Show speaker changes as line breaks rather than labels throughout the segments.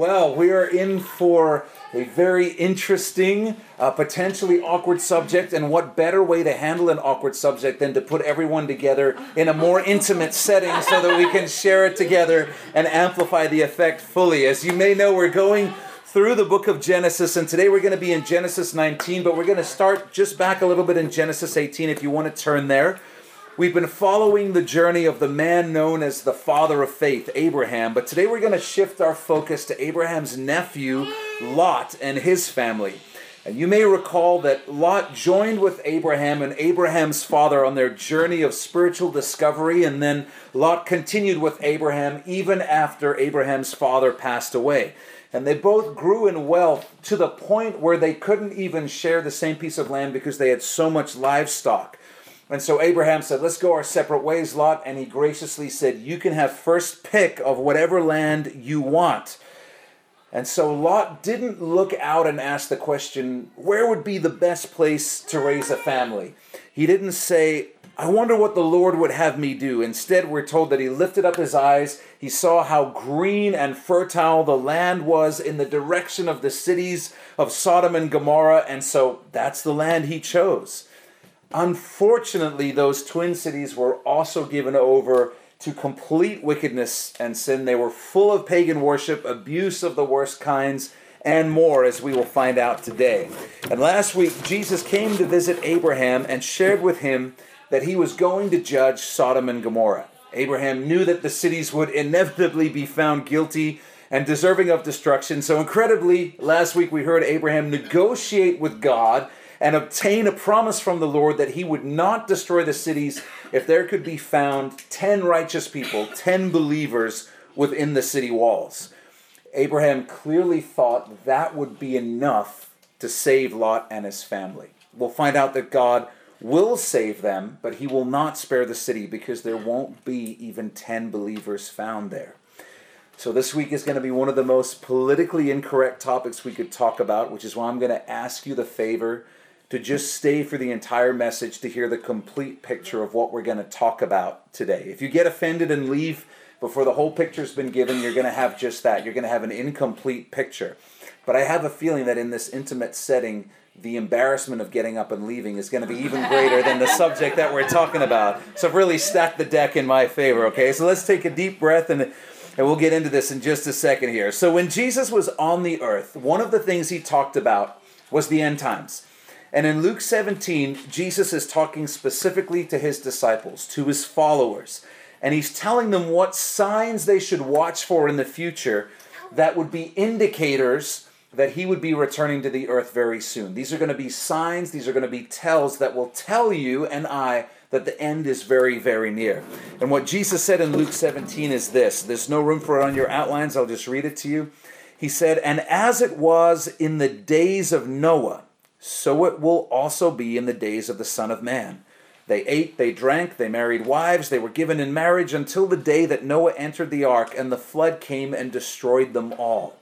Well, we are in for a very interesting, uh, potentially awkward subject, and what better way to handle an awkward subject than to put everyone together in a more intimate setting so that we can share it together and amplify the effect fully. As you may know, we're going through the book of Genesis, and today we're going to be in Genesis 19, but we're going to start just back a little bit in Genesis 18 if you want to turn there. We've been following the journey of the man known as the father of faith, Abraham, but today we're going to shift our focus to Abraham's nephew, Lot, and his family. And you may recall that Lot joined with Abraham and Abraham's father on their journey of spiritual discovery, and then Lot continued with Abraham even after Abraham's father passed away. And they both grew in wealth to the point where they couldn't even share the same piece of land because they had so much livestock. And so Abraham said, Let's go our separate ways, Lot. And he graciously said, You can have first pick of whatever land you want. And so Lot didn't look out and ask the question, Where would be the best place to raise a family? He didn't say, I wonder what the Lord would have me do. Instead, we're told that he lifted up his eyes. He saw how green and fertile the land was in the direction of the cities of Sodom and Gomorrah. And so that's the land he chose. Unfortunately, those twin cities were also given over to complete wickedness and sin. They were full of pagan worship, abuse of the worst kinds, and more, as we will find out today. And last week, Jesus came to visit Abraham and shared with him that he was going to judge Sodom and Gomorrah. Abraham knew that the cities would inevitably be found guilty and deserving of destruction. So, incredibly, last week we heard Abraham negotiate with God and obtain a promise from the Lord that he would not destroy the cities if there could be found 10 righteous people, 10 believers within the city walls. Abraham clearly thought that would be enough to save Lot and his family. We'll find out that God will save them, but he will not spare the city because there won't be even 10 believers found there. So, this week is going to be one of the most politically incorrect topics we could talk about, which is why I'm going to ask you the favor to just stay for the entire message to hear the complete picture of what we're going to talk about today. If you get offended and leave before the whole picture's been given, you're going to have just that. You're going to have an incomplete picture. But I have a feeling that in this intimate setting, the embarrassment of getting up and leaving is going to be even greater than the subject that we're talking about. So I've really stacked the deck in my favor, okay? So let's take a deep breath and and we'll get into this in just a second here. So when Jesus was on the earth, one of the things he talked about was the end times. And in Luke 17, Jesus is talking specifically to his disciples, to his followers. And he's telling them what signs they should watch for in the future that would be indicators that he would be returning to the earth very soon. These are going to be signs, these are going to be tells that will tell you and I that the end is very, very near. And what Jesus said in Luke 17 is this there's no room for it on your outlines, I'll just read it to you. He said, And as it was in the days of Noah, so it will also be in the days of the Son of Man. They ate, they drank, they married wives, they were given in marriage until the day that Noah entered the ark and the flood came and destroyed them all.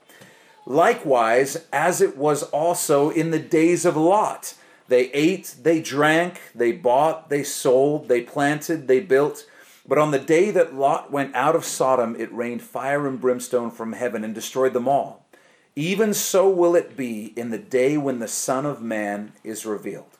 Likewise, as it was also in the days of Lot. They ate, they drank, they bought, they sold, they planted, they built. But on the day that Lot went out of Sodom, it rained fire and brimstone from heaven and destroyed them all. Even so will it be in the day when the Son of Man is revealed.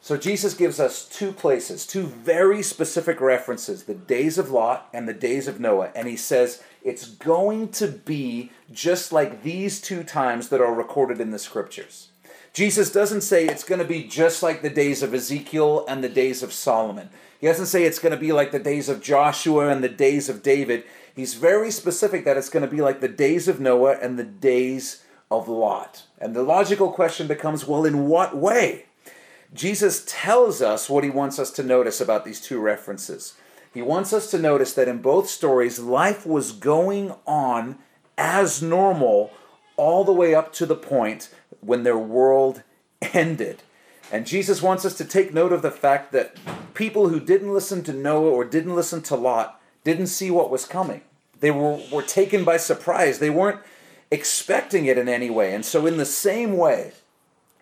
So Jesus gives us two places, two very specific references the days of Lot and the days of Noah. And he says it's going to be just like these two times that are recorded in the scriptures. Jesus doesn't say it's going to be just like the days of Ezekiel and the days of Solomon. He doesn't say it's going to be like the days of Joshua and the days of David. He's very specific that it's going to be like the days of Noah and the days of Lot. And the logical question becomes well, in what way? Jesus tells us what he wants us to notice about these two references. He wants us to notice that in both stories, life was going on as normal all the way up to the point when their world ended. And Jesus wants us to take note of the fact that people who didn't listen to Noah or didn't listen to Lot didn't see what was coming. They were, were taken by surprise. They weren't expecting it in any way. And so, in the same way,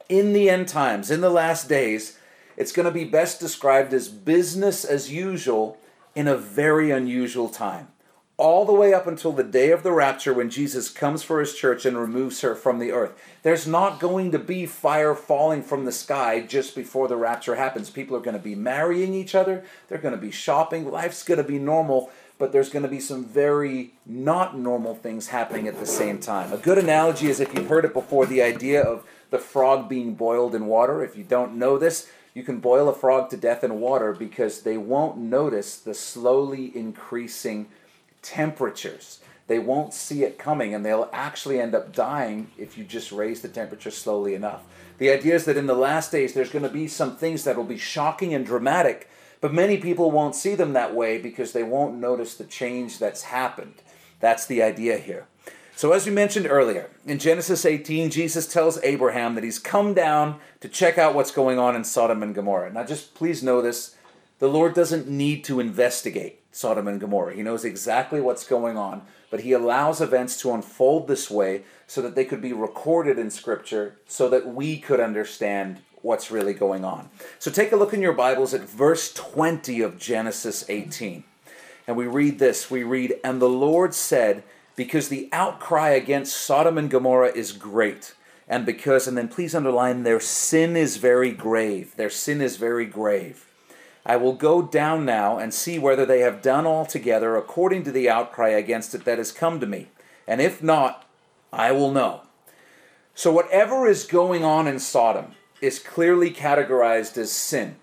in the end times, in the last days, it's going to be best described as business as usual in a very unusual time. all the way up until the day of the rapture when Jesus comes for his church and removes her from the earth. There's not going to be fire falling from the sky just before the rapture happens. People are going to be marrying each other, they're going to be shopping, life's going to be normal, but there's going to be some very not normal things happening at the same time. A good analogy is if you've heard it before, the idea of the frog being boiled in water. If you don't know this, you can boil a frog to death in water because they won't notice the slowly increasing temperatures. They won't see it coming and they'll actually end up dying if you just raise the temperature slowly enough. The idea is that in the last days there's going to be some things that will be shocking and dramatic, but many people won't see them that way because they won't notice the change that's happened. That's the idea here. So, as we mentioned earlier, in Genesis 18, Jesus tells Abraham that he's come down to check out what's going on in Sodom and Gomorrah. Now, just please know this the Lord doesn't need to investigate Sodom and Gomorrah. He knows exactly what's going on, but he allows events to unfold this way so that they could be recorded in Scripture so that we could understand what's really going on. So take a look in your Bibles at verse 20 of Genesis 18. And we read this we read, And the Lord said, Because the outcry against Sodom and Gomorrah is great, and because, and then please underline, their sin is very grave. Their sin is very grave. I will go down now and see whether they have done altogether according to the outcry against it that has come to me. And if not, I will know. So, whatever is going on in Sodom is clearly categorized as sin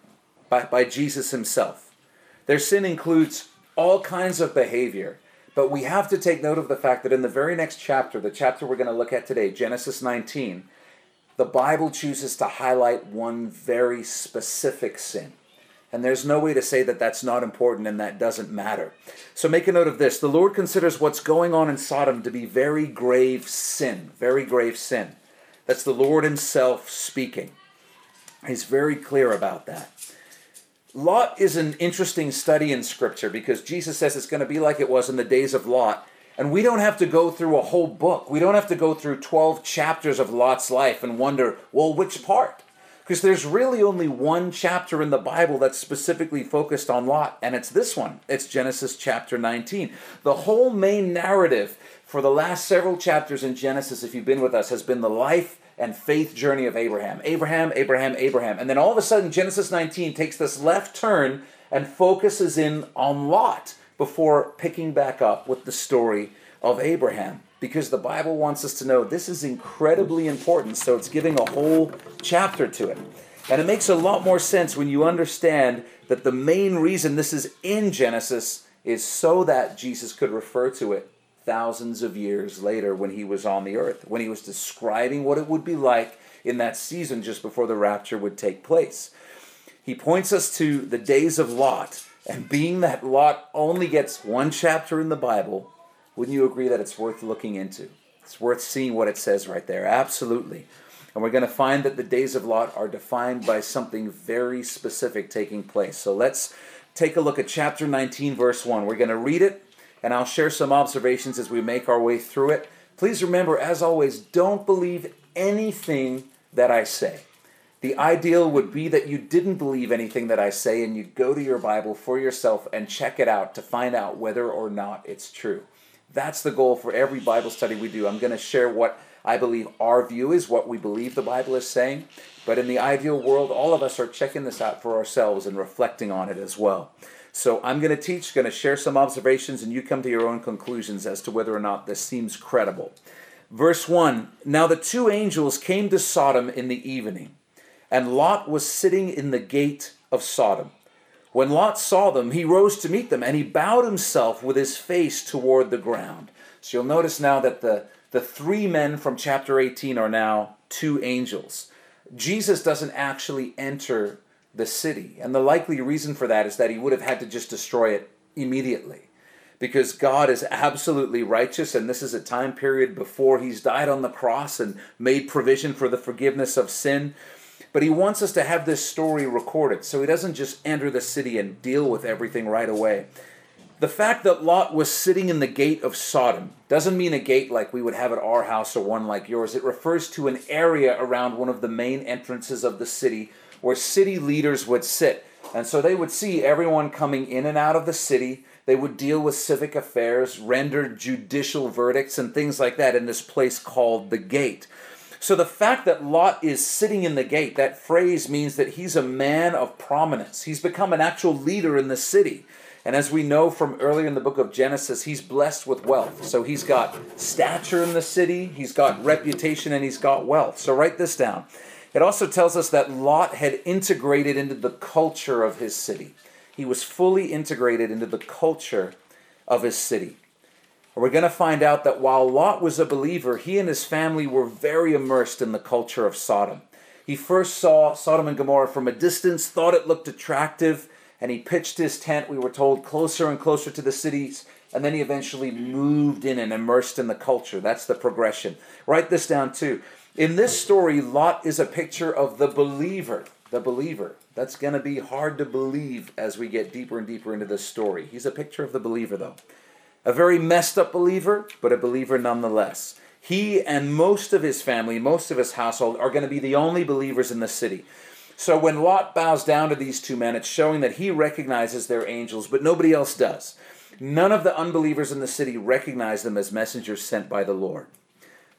by, by Jesus himself. Their sin includes all kinds of behavior, but we have to take note of the fact that in the very next chapter, the chapter we're going to look at today, Genesis 19, the Bible chooses to highlight one very specific sin. And there's no way to say that that's not important and that doesn't matter. So make a note of this. The Lord considers what's going on in Sodom to be very grave sin. Very grave sin. That's the Lord Himself speaking. He's very clear about that. Lot is an interesting study in Scripture because Jesus says it's going to be like it was in the days of Lot. And we don't have to go through a whole book. We don't have to go through 12 chapters of Lot's life and wonder, well, which part? Because there's really only one chapter in the Bible that's specifically focused on Lot, and it's this one. It's Genesis chapter 19. The whole main narrative for the last several chapters in Genesis, if you've been with us, has been the life and faith journey of Abraham. Abraham, Abraham, Abraham. And then all of a sudden, Genesis 19 takes this left turn and focuses in on Lot before picking back up with the story of Abraham because the Bible wants us to know this is incredibly important. So it's giving a whole chapter to it. And it makes a lot more sense when you understand that the main reason this is in Genesis is so that Jesus could refer to it thousands of years later when he was on the earth, when he was describing what it would be like in that season just before the rapture would take place. He points us to the days of Lot, and being that Lot only gets one chapter in the Bible, wouldn't you agree that it's worth looking into? It's worth seeing what it says right there. Absolutely. And we're going to find that the days of Lot are defined by something very specific taking place. So let's take a look at chapter 19, verse 1. We're going to read it, and I'll share some observations as we make our way through it. Please remember, as always, don't believe anything that I say. The ideal would be that you didn't believe anything that I say and you go to your Bible for yourself and check it out to find out whether or not it's true. That's the goal for every Bible study we do. I'm going to share what I believe our view is, what we believe the Bible is saying. But in the ideal world, all of us are checking this out for ourselves and reflecting on it as well. So I'm going to teach, going to share some observations, and you come to your own conclusions as to whether or not this seems credible. Verse 1 Now the two angels came to Sodom in the evening, and Lot was sitting in the gate of Sodom. When Lot saw them, he rose to meet them, and he bowed himself with his face toward the ground. So you'll notice now that the, the three men from chapter 18 are now two angels. Jesus doesn't actually enter the city, and the likely reason for that is that he would have had to just destroy it immediately. Because God is absolutely righteous, and this is a time period before he's died on the cross and made provision for the forgiveness of sin. But he wants us to have this story recorded so he doesn't just enter the city and deal with everything right away. The fact that Lot was sitting in the gate of Sodom doesn't mean a gate like we would have at our house or one like yours. It refers to an area around one of the main entrances of the city where city leaders would sit. And so they would see everyone coming in and out of the city. They would deal with civic affairs, render judicial verdicts, and things like that in this place called the gate. So the fact that Lot is sitting in the gate, that phrase means that he's a man of prominence. He's become an actual leader in the city. And as we know from earlier in the book of Genesis, he's blessed with wealth. So he's got stature in the city, he's got reputation, and he's got wealth. So write this down. It also tells us that Lot had integrated into the culture of his city. He was fully integrated into the culture of his city. We're going to find out that while Lot was a believer, he and his family were very immersed in the culture of Sodom. He first saw Sodom and Gomorrah from a distance, thought it looked attractive, and he pitched his tent, we were told, closer and closer to the cities, and then he eventually moved in and immersed in the culture. That's the progression. Write this down too. In this story, Lot is a picture of the believer. The believer. That's going to be hard to believe as we get deeper and deeper into this story. He's a picture of the believer, though. A very messed up believer, but a believer nonetheless. He and most of his family, most of his household, are going to be the only believers in the city. So when Lot bows down to these two men, it's showing that he recognizes they're angels, but nobody else does. None of the unbelievers in the city recognize them as messengers sent by the Lord.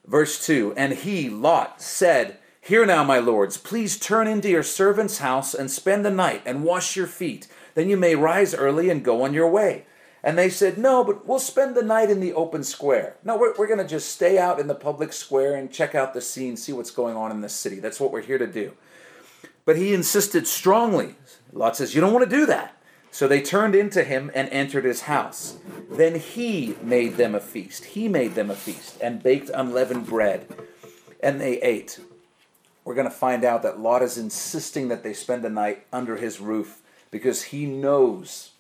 Verse 2 And he, Lot, said, Hear now, my lords, please turn into your servant's house and spend the night and wash your feet. Then you may rise early and go on your way. And they said, No, but we'll spend the night in the open square. No, we're, we're going to just stay out in the public square and check out the scene, see what's going on in the city. That's what we're here to do. But he insisted strongly. Lot says, You don't want to do that. So they turned into him and entered his house. Then he made them a feast. He made them a feast and baked unleavened bread, and they ate. We're going to find out that Lot is insisting that they spend the night under his roof because he knows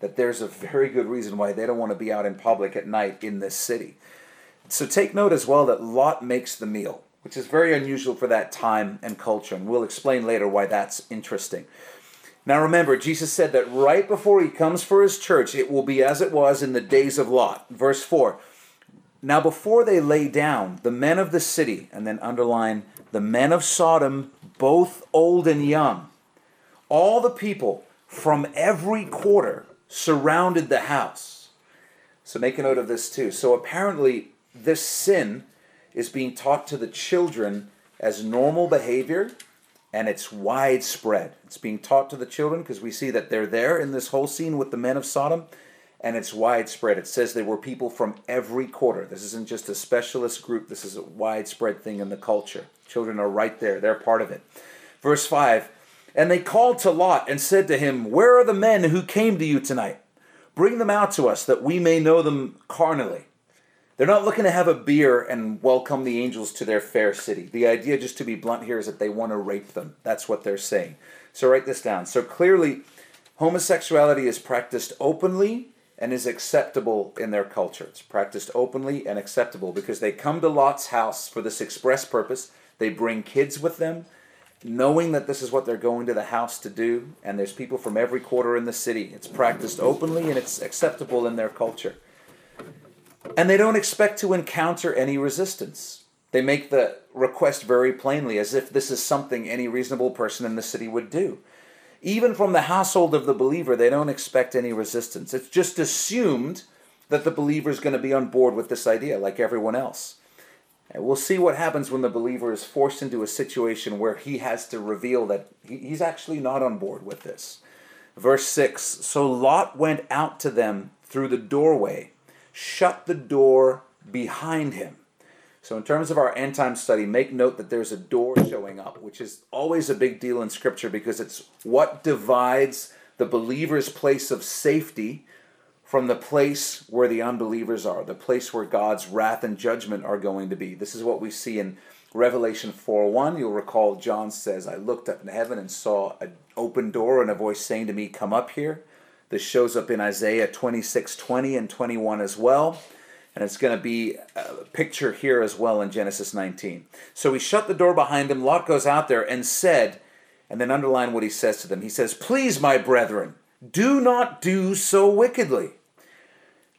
that there's a very good reason why they don't want to be out in public at night in this city. So take note as well that Lot makes the meal, which is very unusual for that time and culture, and we'll explain later why that's interesting. Now remember, Jesus said that right before he comes for his church, it will be as it was in the days of Lot. Verse 4 Now before they lay down, the men of the city, and then underline, the men of Sodom, both old and young, all the people from every quarter surrounded the house. So make a note of this too. So apparently, this sin is being taught to the children as normal behavior and it's widespread. It's being taught to the children because we see that they're there in this whole scene with the men of Sodom, and it's widespread. It says they were people from every quarter. This isn't just a specialist group, this is a widespread thing in the culture. Children are right there, they're part of it. Verse 5 And they called to Lot and said to him, Where are the men who came to you tonight? Bring them out to us that we may know them carnally. They're not looking to have a beer and welcome the angels to their fair city. The idea, just to be blunt here, is that they want to rape them. That's what they're saying. So write this down. So clearly, homosexuality is practiced openly and is acceptable in their culture. It's practiced openly and acceptable because they come to Lot's house for this express purpose. They bring kids with them, knowing that this is what they're going to the house to do, and there's people from every quarter in the city. It's practiced openly and it's acceptable in their culture. And they don't expect to encounter any resistance. They make the request very plainly, as if this is something any reasonable person in the city would do. Even from the household of the believer, they don't expect any resistance. It's just assumed that the believer is going to be on board with this idea, like everyone else. And we'll see what happens when the believer is forced into a situation where he has to reveal that he's actually not on board with this. Verse 6 So Lot went out to them through the doorway shut the door behind him. So, in terms of our end time study, make note that there's a door showing up, which is always a big deal in Scripture because it's what divides the believer's place of safety from the place where the unbelievers are, the place where God's wrath and judgment are going to be. This is what we see in Revelation 4 1. You'll recall John says, I looked up in heaven and saw an open door and a voice saying to me, Come up here. This shows up in Isaiah 26 20 and 21 as well. And it's going to be a picture here as well in Genesis 19. So he shut the door behind him. Lot goes out there and said, and then underline what he says to them. He says, Please, my brethren, do not do so wickedly.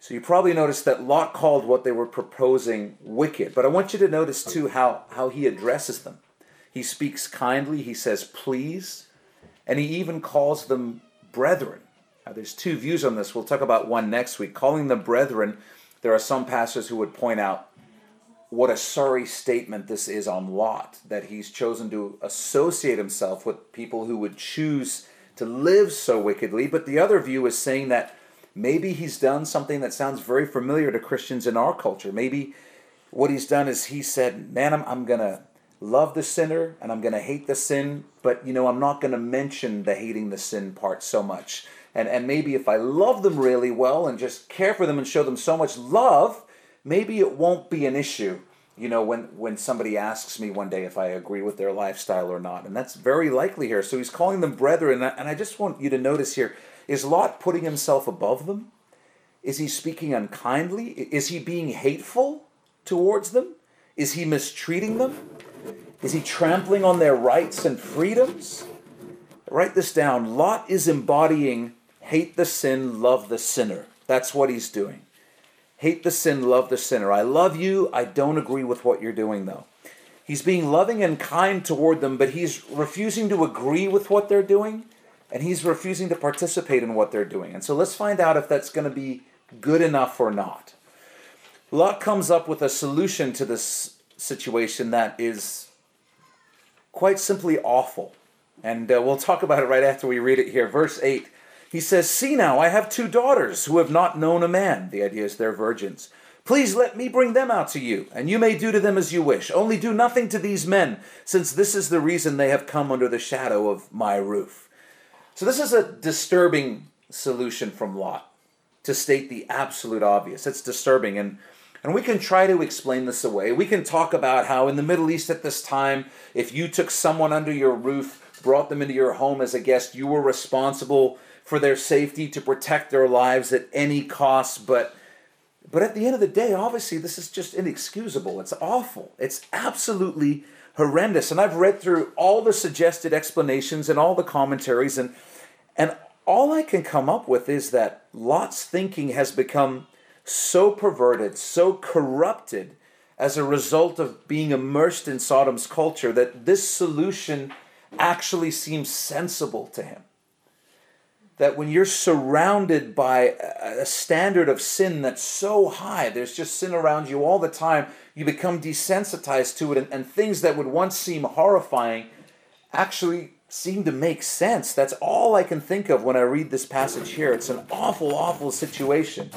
So you probably noticed that Lot called what they were proposing wicked. But I want you to notice too how, how he addresses them. He speaks kindly, he says, Please, and he even calls them brethren. Now, there's two views on this. We'll talk about one next week. Calling them brethren, there are some pastors who would point out what a sorry statement this is on Lot, that he's chosen to associate himself with people who would choose to live so wickedly. But the other view is saying that maybe he's done something that sounds very familiar to Christians in our culture. Maybe what he's done is he said, Man, I'm, I'm going to love the sinner and I'm going to hate the sin, but you know, I'm not going to mention the hating the sin part so much. And, and maybe if I love them really well and just care for them and show them so much love, maybe it won't be an issue you know when when somebody asks me one day if i agree with their lifestyle or not. And that's very likely here. So he's calling them brethren. And I just want you to notice here is lot putting himself above them? Is he speaking unkindly? Is he being hateful towards them? Is he mistreating them? Is he trampling on their rights and freedoms? Write this down. Lot is embodying hate the sin love the sinner that's what he's doing Hate the sin, love the sinner. I love you. I don't agree with what you're doing, though. He's being loving and kind toward them, but he's refusing to agree with what they're doing, and he's refusing to participate in what they're doing. And so let's find out if that's going to be good enough or not. Lot comes up with a solution to this situation that is quite simply awful. And uh, we'll talk about it right after we read it here. Verse 8 he says, See now, I have two daughters who have not known a man. The idea is they're virgins. Please let me bring them out to you, and you may do to them as you wish. Only do nothing to these men, since this is the reason they have come under the shadow of my roof. So, this is a disturbing solution from Lot, to state the absolute obvious. It's disturbing, and, and we can try to explain this away. We can talk about how in the Middle East at this time, if you took someone under your roof, brought them into your home as a guest, you were responsible for their safety, to protect their lives at any cost. But, but at the end of the day, obviously, this is just inexcusable. It's awful. It's absolutely horrendous. And I've read through all the suggested explanations and all the commentaries, and, and all I can come up with is that Lot's thinking has become so perverted, so corrupted as a result of being immersed in Sodom's culture that this solution actually seems sensible to him that when you're surrounded by a standard of sin that's so high, there's just sin around you all the time, you become desensitized to it, and, and things that would once seem horrifying actually seem to make sense. That's all I can think of when I read this passage here. It's an awful, awful situation.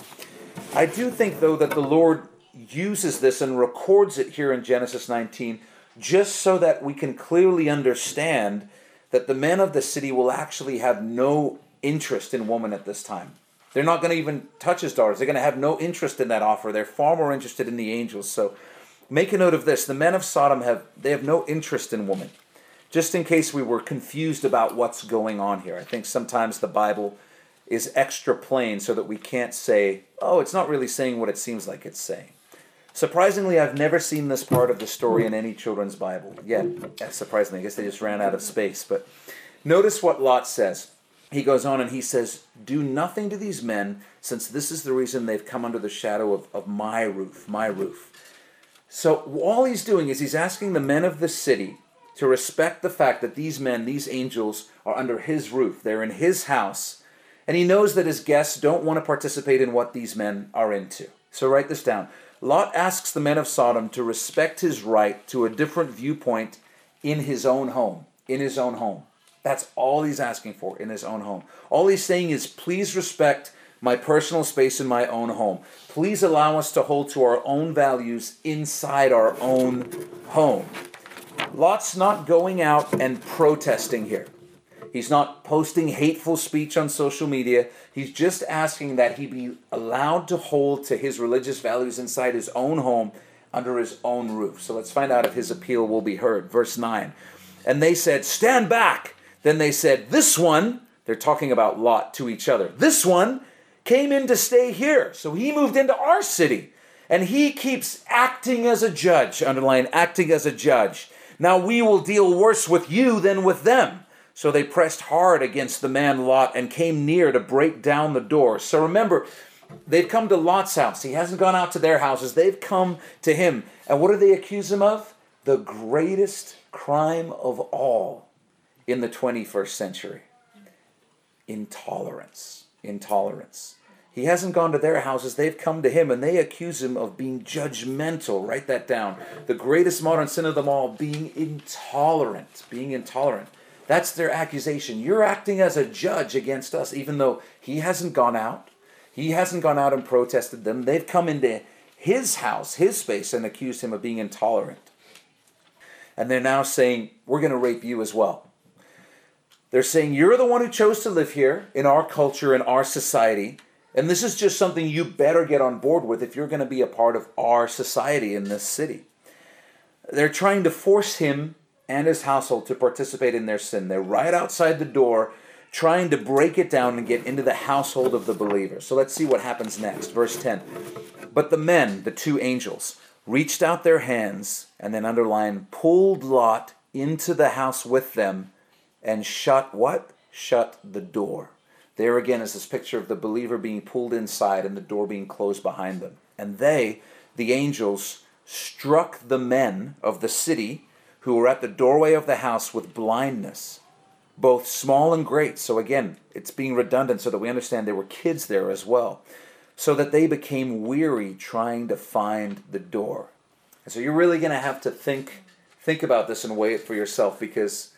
I do think, though, that the Lord uses this and records it here in Genesis 19 just so that we can clearly understand that the men of the city will actually have no interest in woman at this time. They're not going to even touch his daughters. They're going to have no interest in that offer. They're far more interested in the angels. So make a note of this. The men of Sodom have they have no interest in woman. Just in case we were confused about what's going on here. I think sometimes the Bible is extra plain so that we can't say, "Oh, it's not really saying what it seems like it's saying." Surprisingly, I've never seen this part of the story in any children's Bible. Yet, surprisingly, I guess they just ran out of space. But notice what Lot says he goes on and he says, Do nothing to these men, since this is the reason they've come under the shadow of, of my roof, my roof. So all he's doing is he's asking the men of the city to respect the fact that these men, these angels, are under his roof. They're in his house. And he knows that his guests don't want to participate in what these men are into. So write this down. Lot asks the men of Sodom to respect his right to a different viewpoint in his own home. In his own home. That's all he's asking for in his own home. All he's saying is, please respect my personal space in my own home. Please allow us to hold to our own values inside our own home. Lot's not going out and protesting here. He's not posting hateful speech on social media. He's just asking that he be allowed to hold to his religious values inside his own home under his own roof. So let's find out if his appeal will be heard. Verse 9. And they said, Stand back. Then they said, This one, they're talking about Lot to each other, this one came in to stay here. So he moved into our city. And he keeps acting as a judge, underline acting as a judge. Now we will deal worse with you than with them. So they pressed hard against the man Lot and came near to break down the door. So remember, they've come to Lot's house. He hasn't gone out to their houses, they've come to him. And what do they accuse him of? The greatest crime of all in the 21st century intolerance. intolerance. He hasn't gone to their houses, they've come to him and they accuse him of being judgmental. Write that down. The greatest modern sin of them all being intolerant. Being intolerant. That's their accusation. You're acting as a judge against us, even though he hasn't gone out. He hasn't gone out and protested them. They've come into his house, his space, and accused him of being intolerant. And they're now saying, We're going to rape you as well. They're saying, You're the one who chose to live here in our culture, in our society. And this is just something you better get on board with if you're going to be a part of our society in this city. They're trying to force him and his household to participate in their sin. They're right outside the door trying to break it down and get into the household of the believer. So let's see what happens next. Verse 10. But the men, the two angels, reached out their hands and then underline pulled Lot into the house with them and shut what? Shut the door. There again is this picture of the believer being pulled inside and the door being closed behind them. And they, the angels, struck the men of the city who were at the doorway of the house with blindness, both small and great. So again, it's being redundant so that we understand there were kids there as well, so that they became weary trying to find the door. And so you're really going to have to think think about this and weigh it for yourself because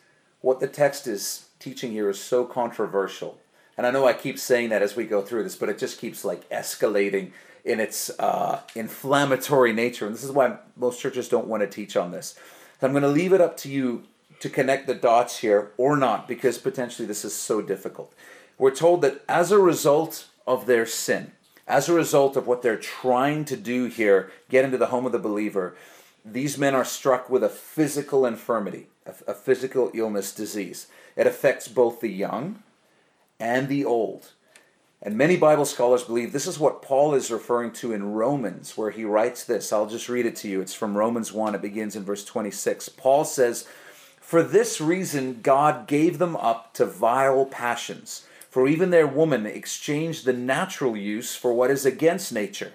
what the text is teaching here is so controversial and I know I keep saying that as we go through this, but it just keeps like escalating in its uh, inflammatory nature. And this is why most churches don't want to teach on this. So I'm going to leave it up to you to connect the dots here or not, because potentially this is so difficult. We're told that as a result of their sin, as a result of what they're trying to do here, get into the home of the believer, these men are struck with a physical infirmity, a, a physical illness, disease. It affects both the young and the old. And many Bible scholars believe this is what Paul is referring to in Romans, where he writes this. I'll just read it to you. It's from Romans 1, it begins in verse 26. Paul says, For this reason God gave them up to vile passions, for even their woman exchanged the natural use for what is against nature.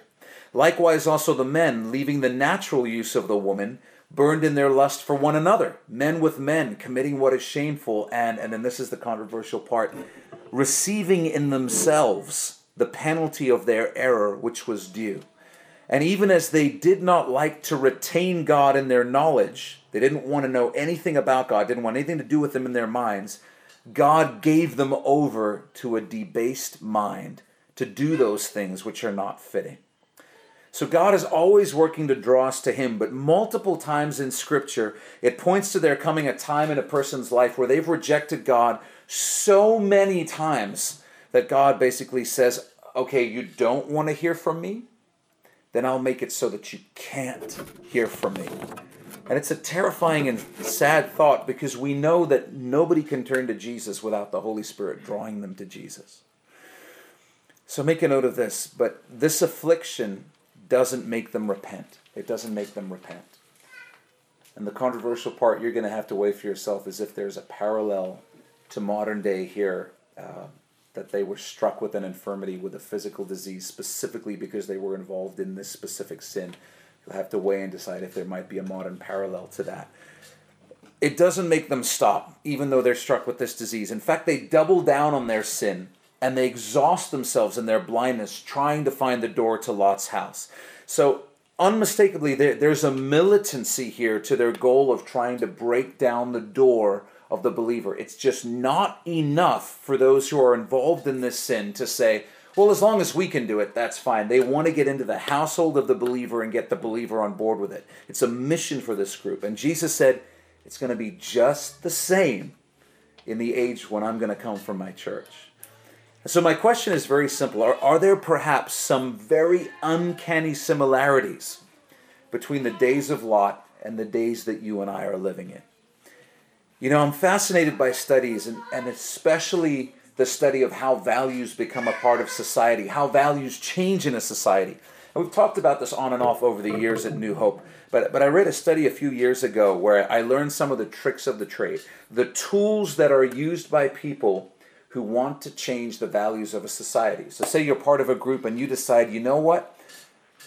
Likewise, also the men, leaving the natural use of the woman, burned in their lust for one another, men with men, committing what is shameful, and, and then this is the controversial part, receiving in themselves the penalty of their error which was due. And even as they did not like to retain God in their knowledge, they didn't want to know anything about God, didn't want anything to do with Him in their minds, God gave them over to a debased mind to do those things which are not fitting. So God is always working to draw us to Him, but multiple times in Scripture, it points to there coming a time in a person's life where they've rejected God so many times that God basically says, okay, you don't want to hear from me? Then I'll make it so that you can't hear from me. And it's a terrifying and sad thought because we know that nobody can turn to Jesus without the Holy Spirit drawing them to Jesus. So make a note of this, but this affliction doesn't make them repent. It doesn't make them repent. And the controversial part you're going to have to weigh for yourself is if there's a parallel to modern day here uh, that they were struck with an infirmity, with a physical disease, specifically because they were involved in this specific sin. You'll have to weigh and decide if there might be a modern parallel to that. It doesn't make them stop, even though they're struck with this disease. In fact, they double down on their sin and they exhaust themselves in their blindness trying to find the door to Lot's house. So, unmistakably, there, there's a militancy here to their goal of trying to break down the door of the believer. It's just not enough for those who are involved in this sin to say, well, as long as we can do it, that's fine. They want to get into the household of the believer and get the believer on board with it. It's a mission for this group. And Jesus said, it's going to be just the same in the age when I'm going to come from my church. So, my question is very simple Are, are there perhaps some very uncanny similarities between the days of Lot and the days that you and I are living in? You know, I'm fascinated by studies, and, and especially the study of how values become a part of society, how values change in a society. And we've talked about this on and off over the years at New Hope. But, but I read a study a few years ago where I learned some of the tricks of the trade, the tools that are used by people who want to change the values of a society. So, say you're part of a group and you decide, you know what?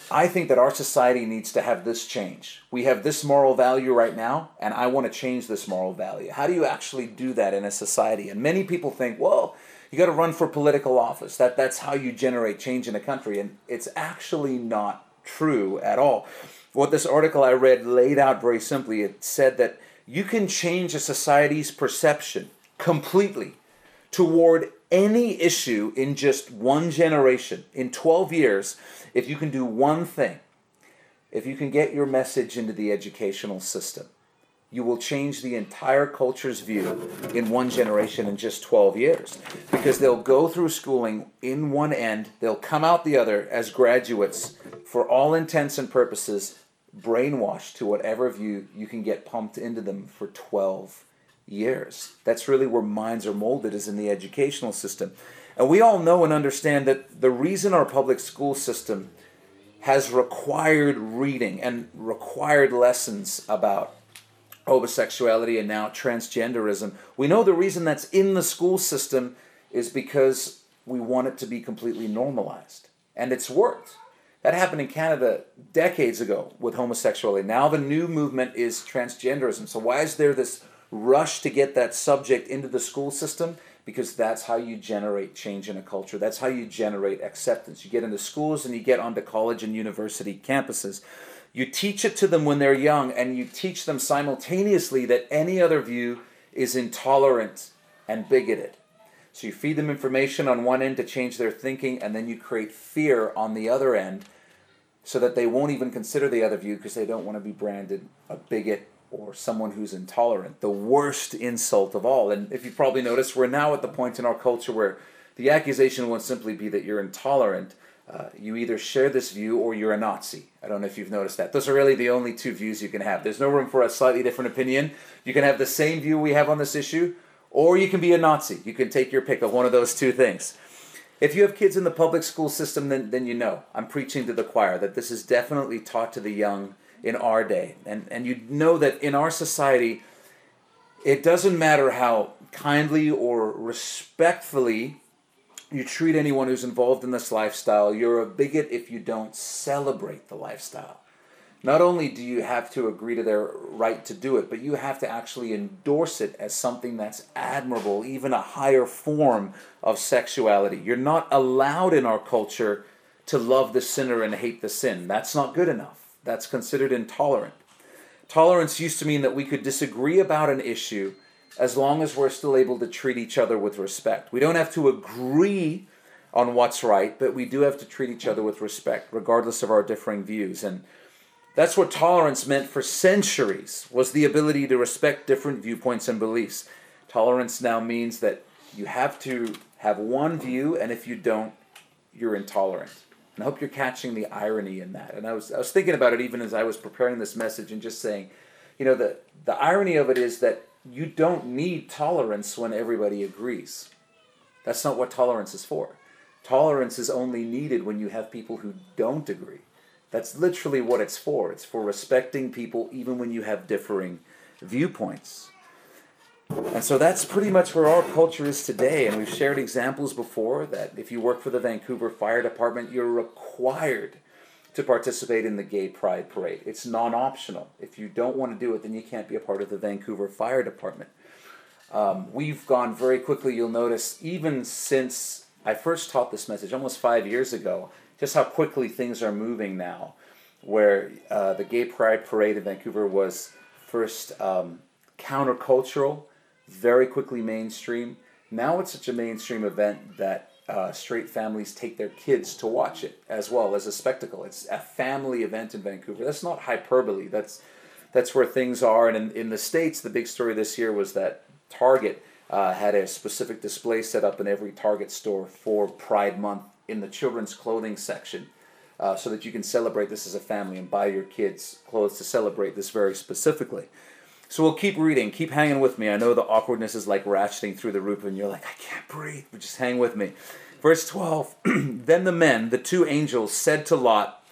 I think that our society needs to have this change. We have this moral value right now, and I want to change this moral value. How do you actually do that in a society? And many people think, well, You got to run for political office. That that's how you generate change in a country, and it's actually not true at all. What this article I read laid out very simply. It said that you can change a society's perception completely toward any issue in just one generation, in 12 years, if you can do one thing, if you can get your message into the educational system, you will change the entire culture's view in one generation in just 12 years. Because they'll go through schooling in one end, they'll come out the other as graduates, for all intents and purposes, brainwashed to whatever view you can get pumped into them for 12 years. That's really where minds are molded, is in the educational system. And we all know and understand that the reason our public school system has required reading and required lessons about homosexuality and now transgenderism, we know the reason that's in the school system is because we want it to be completely normalized. And it's worked. That happened in Canada decades ago with homosexuality. Now the new movement is transgenderism. So why is there this rush to get that subject into the school system? Because that's how you generate change in a culture. That's how you generate acceptance. You get into schools and you get onto college and university campuses. You teach it to them when they're young, and you teach them simultaneously that any other view is intolerant and bigoted. So you feed them information on one end to change their thinking, and then you create fear on the other end so that they won't even consider the other view because they don't want to be branded a bigot or someone who's intolerant. The worst insult of all. And if you've probably noticed, we're now at the point in our culture where the accusation won't simply be that you're intolerant. Uh, you either share this view or you're a Nazi. I don't know if you've noticed that. Those are really the only two views you can have. There's no room for a slightly different opinion. You can have the same view we have on this issue, or you can be a Nazi. You can take your pick of one of those two things. If you have kids in the public school system, then, then you know. I'm preaching to the choir that this is definitely taught to the young in our day. And, and you know that in our society, it doesn't matter how kindly or respectfully you treat anyone who's involved in this lifestyle. You're a bigot if you don't celebrate the lifestyle. Not only do you have to agree to their right to do it, but you have to actually endorse it as something that's admirable, even a higher form of sexuality. You're not allowed in our culture to love the sinner and hate the sin. That's not good enough. That's considered intolerant. Tolerance used to mean that we could disagree about an issue as long as we're still able to treat each other with respect. We don't have to agree on what's right, but we do have to treat each other with respect, regardless of our differing views. And that's what tolerance meant for centuries, was the ability to respect different viewpoints and beliefs. Tolerance now means that you have to have one view, and if you don't, you're intolerant. And I hope you're catching the irony in that. And I was, I was thinking about it even as I was preparing this message and just saying, you know, the, the irony of it is that you don't need tolerance when everybody agrees. That's not what tolerance is for. Tolerance is only needed when you have people who don't agree. That's literally what it's for. It's for respecting people even when you have differing viewpoints. And so that's pretty much where our culture is today. And we've shared examples before that if you work for the Vancouver Fire Department, you're required to participate in the Gay Pride Parade. It's non optional. If you don't want to do it, then you can't be a part of the Vancouver Fire Department. Um, we've gone very quickly, you'll notice, even since I first taught this message almost five years ago, just how quickly things are moving now. Where uh, the Gay Pride Parade in Vancouver was first um, countercultural, very quickly mainstream. Now it's such a mainstream event that uh, straight families take their kids to watch it as well as a spectacle. It's a family event in Vancouver. That's not hyperbole. That's that's where things are. And in, in the states, the big story this year was that Target uh, had a specific display set up in every Target store for Pride Month in the children's clothing section uh, so that you can celebrate this as a family and buy your kids clothes to celebrate this very specifically. So we'll keep reading, keep hanging with me. I know the awkwardness is like ratcheting through the roof, and you're like, I can't breathe, but just hang with me. Verse 12 Then the men, the two angels, said to Lot,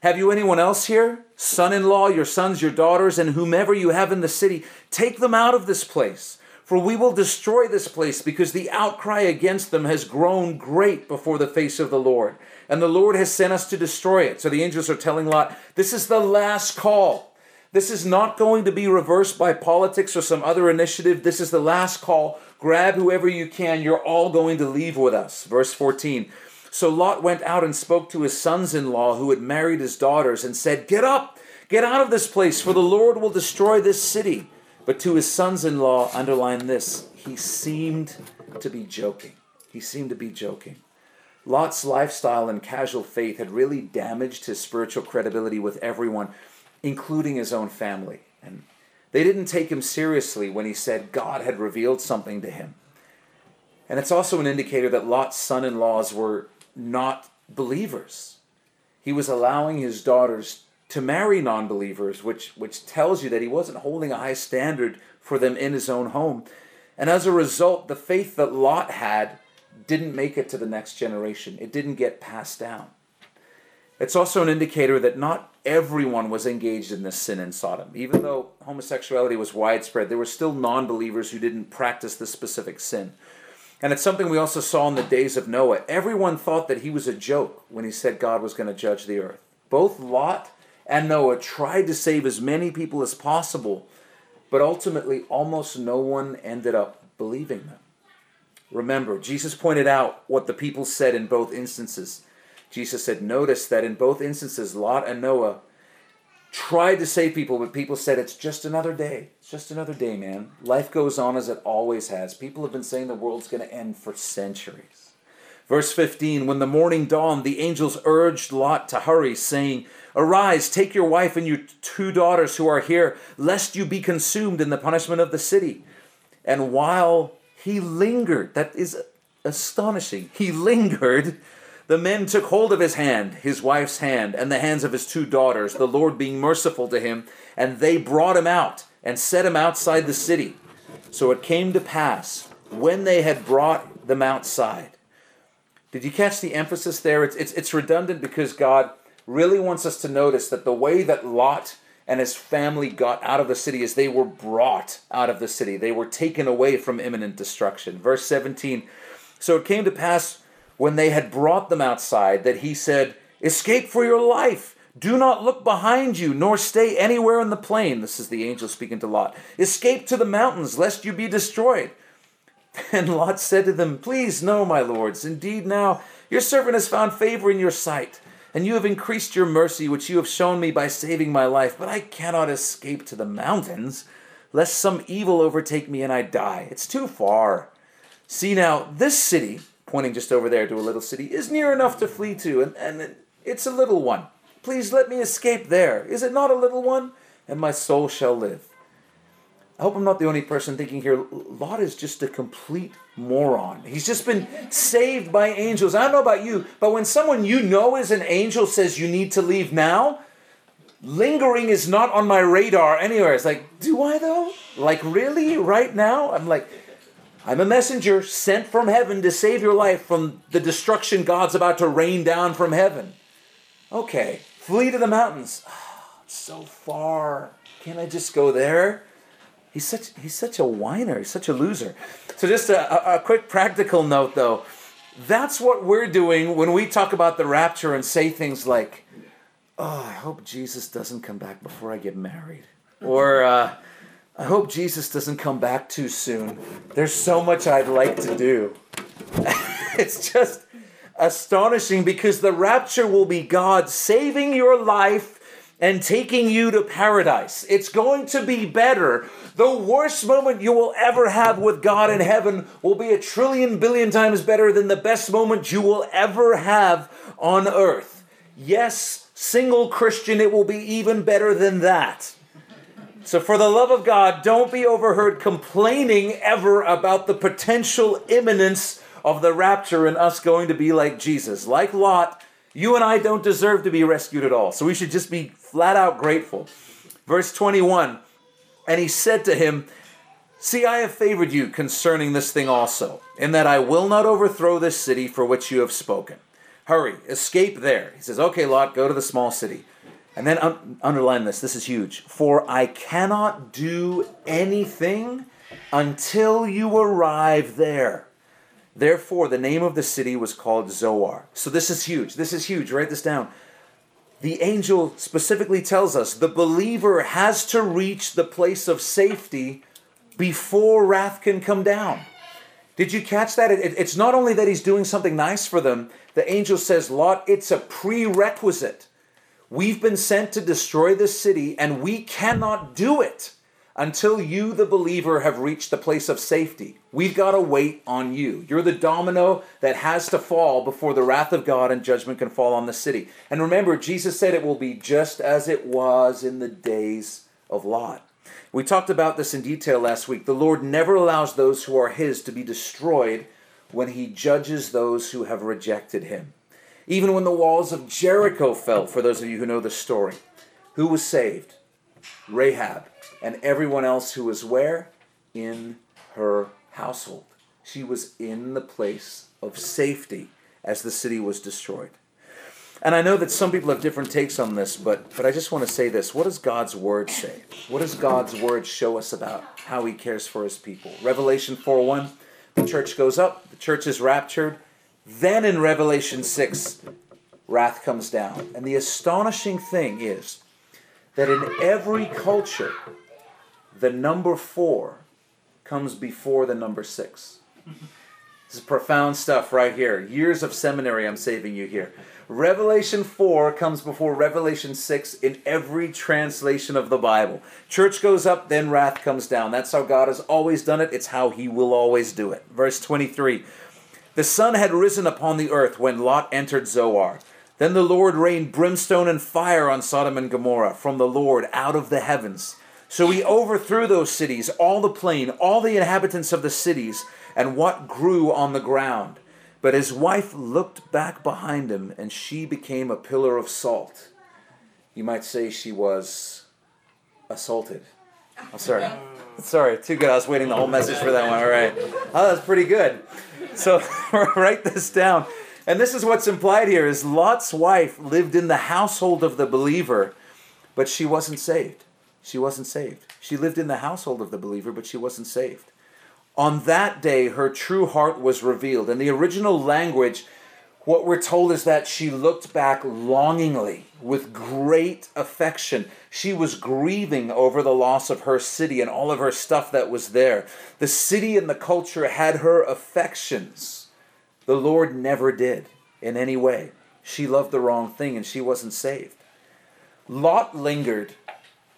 Have you anyone else here? Son in law, your sons, your daughters, and whomever you have in the city, take them out of this place for we will destroy this place because the outcry against them has grown great before the face of the Lord. And the Lord has sent us to destroy it. So the angels are telling Lot, this is the last call. This is not going to be reversed by politics or some other initiative. This is the last call. Grab whoever you can. You're all going to leave with us. Verse 14. So Lot went out and spoke to his sons in law who had married his daughters and said, Get up, get out of this place, for the Lord will destroy this city. But to his sons in law, underline this, he seemed to be joking. He seemed to be joking. Lot's lifestyle and casual faith had really damaged his spiritual credibility with everyone, including his own family. And they didn't take him seriously when he said God had revealed something to him. And it's also an indicator that Lot's son in laws were not believers. He was allowing his daughters to marry non believers, which, which tells you that he wasn't holding a high standard for them in his own home. And as a result, the faith that Lot had didn't make it to the next generation, it didn't get passed down. It's also an indicator that not everyone was engaged in this sin in Sodom. Even though homosexuality was widespread, there were still non believers who didn't practice this specific sin. And it's something we also saw in the days of Noah. Everyone thought that he was a joke when he said God was going to judge the earth. Both Lot and Noah tried to save as many people as possible, but ultimately almost no one ended up believing them. Remember, Jesus pointed out what the people said in both instances. Jesus said, Notice that in both instances, Lot and Noah tried to save people, but people said, It's just another day. It's just another day, man. Life goes on as it always has. People have been saying the world's going to end for centuries. Verse 15 When the morning dawned, the angels urged Lot to hurry, saying, Arise, take your wife and your two daughters who are here, lest you be consumed in the punishment of the city. And while he lingered, that is astonishing. He lingered. The men took hold of his hand, his wife's hand, and the hands of his two daughters, the Lord being merciful to him, and they brought him out and set him outside the city. So it came to pass when they had brought them outside. Did you catch the emphasis there? It's, it's, it's redundant because God really wants us to notice that the way that Lot and his family got out of the city is they were brought out of the city. They were taken away from imminent destruction. Verse 17 So it came to pass when they had brought them outside that he said, Escape for your life. Do not look behind you, nor stay anywhere in the plain. This is the angel speaking to Lot. Escape to the mountains, lest you be destroyed. And Lot said to them, Please, no, my lords. Indeed, now your servant has found favor in your sight and you have increased your mercy, which you have shown me by saving my life. But I cannot escape to the mountains, lest some evil overtake me and I die. It's too far. See now, this city, pointing just over there to a little city, is near enough to flee to, and, and it's a little one. Please let me escape there. Is it not a little one? And my soul shall live. I hope I'm not the only person thinking here, Lot is just a complete moron. He's just been saved by angels. I don't know about you, but when someone you know is an angel says you need to leave now, lingering is not on my radar anywhere. It's like, do I though? Like, really? Right now? I'm like, I'm a messenger sent from heaven to save your life from the destruction God's about to rain down from heaven. Okay, flee to the mountains. So far. Can't I just go there? He's such he's such a whiner. He's such a loser. So just a, a quick practical note though. That's what we're doing when we talk about the rapture and say things like, "Oh, I hope Jesus doesn't come back before I get married," or uh, "I hope Jesus doesn't come back too soon. There's so much I'd like to do." it's just astonishing because the rapture will be God saving your life and taking you to paradise. It's going to be better the worst moment you will ever have with God in heaven will be a trillion billion times better than the best moment you will ever have on earth. Yes, single Christian, it will be even better than that. So, for the love of God, don't be overheard complaining ever about the potential imminence of the rapture and us going to be like Jesus. Like Lot, you and I don't deserve to be rescued at all. So, we should just be flat out grateful. Verse 21 and he said to him, See, I have favored you concerning this thing also, in that I will not overthrow this city for which you have spoken. Hurry, escape there. He says, Okay, Lot, go to the small city. And then un- underline this, this is huge. For I cannot do anything until you arrive there. Therefore, the name of the city was called Zoar. So this is huge. This is huge. Write this down. the angel specifically tells us the believer has to reach the place of safety before wrath can come down. Did you catch that? It, it's not only that he's doing something nice for them, the angel says, Lot, it's a prerequisite. We've been sent to destroy this city, and we cannot do it until you, the believer, have reached the place of safety. We've got to wait on you. You're the domino that has to fall before the wrath of God and judgment can fall on the city. And remember, Jesus said it will be just as it was in the days of Lot. We talked about this in detail last week. The Lord never allows those who are His to be destroyed when He judges those who have rejected Him. Even when the walls of Jericho fell, for those of you who know the story, who was saved? Rahab and everyone else who was where? In her household. She was in the place of safety as the city was destroyed. And I know that some people have different takes on this, but, but I just want to say this. What does God's Word say? What does God's Word show us about how He cares for His people? Revelation 4 1, the church goes up, the church is raptured. Then in Revelation 6, wrath comes down. And the astonishing thing is that in every culture, the number four comes before the number six. This is profound stuff right here. Years of seminary I'm saving you here. Revelation 4 comes before Revelation 6 in every translation of the Bible. Church goes up, then wrath comes down. That's how God has always done it. It's how He will always do it. Verse 23 The sun had risen upon the earth when Lot entered Zoar. Then the Lord rained brimstone and fire on Sodom and Gomorrah from the Lord out of the heavens. So he overthrew those cities, all the plain, all the inhabitants of the cities, and what grew on the ground. But his wife looked back behind him, and she became a pillar of salt. You might say she was assaulted. I'm sorry. Sorry, too good. I was waiting the whole message for that one. All right. Oh, that's pretty good. So write this down. And this is what's implied here is Lot's wife lived in the household of the believer, but she wasn't saved. She wasn't saved. She lived in the household of the believer, but she wasn't saved. On that day, her true heart was revealed. And the original language, what we're told is that she looked back longingly with great affection. She was grieving over the loss of her city and all of her stuff that was there. The city and the culture had her affections the Lord never did in any way. She loved the wrong thing and she wasn't saved. Lot lingered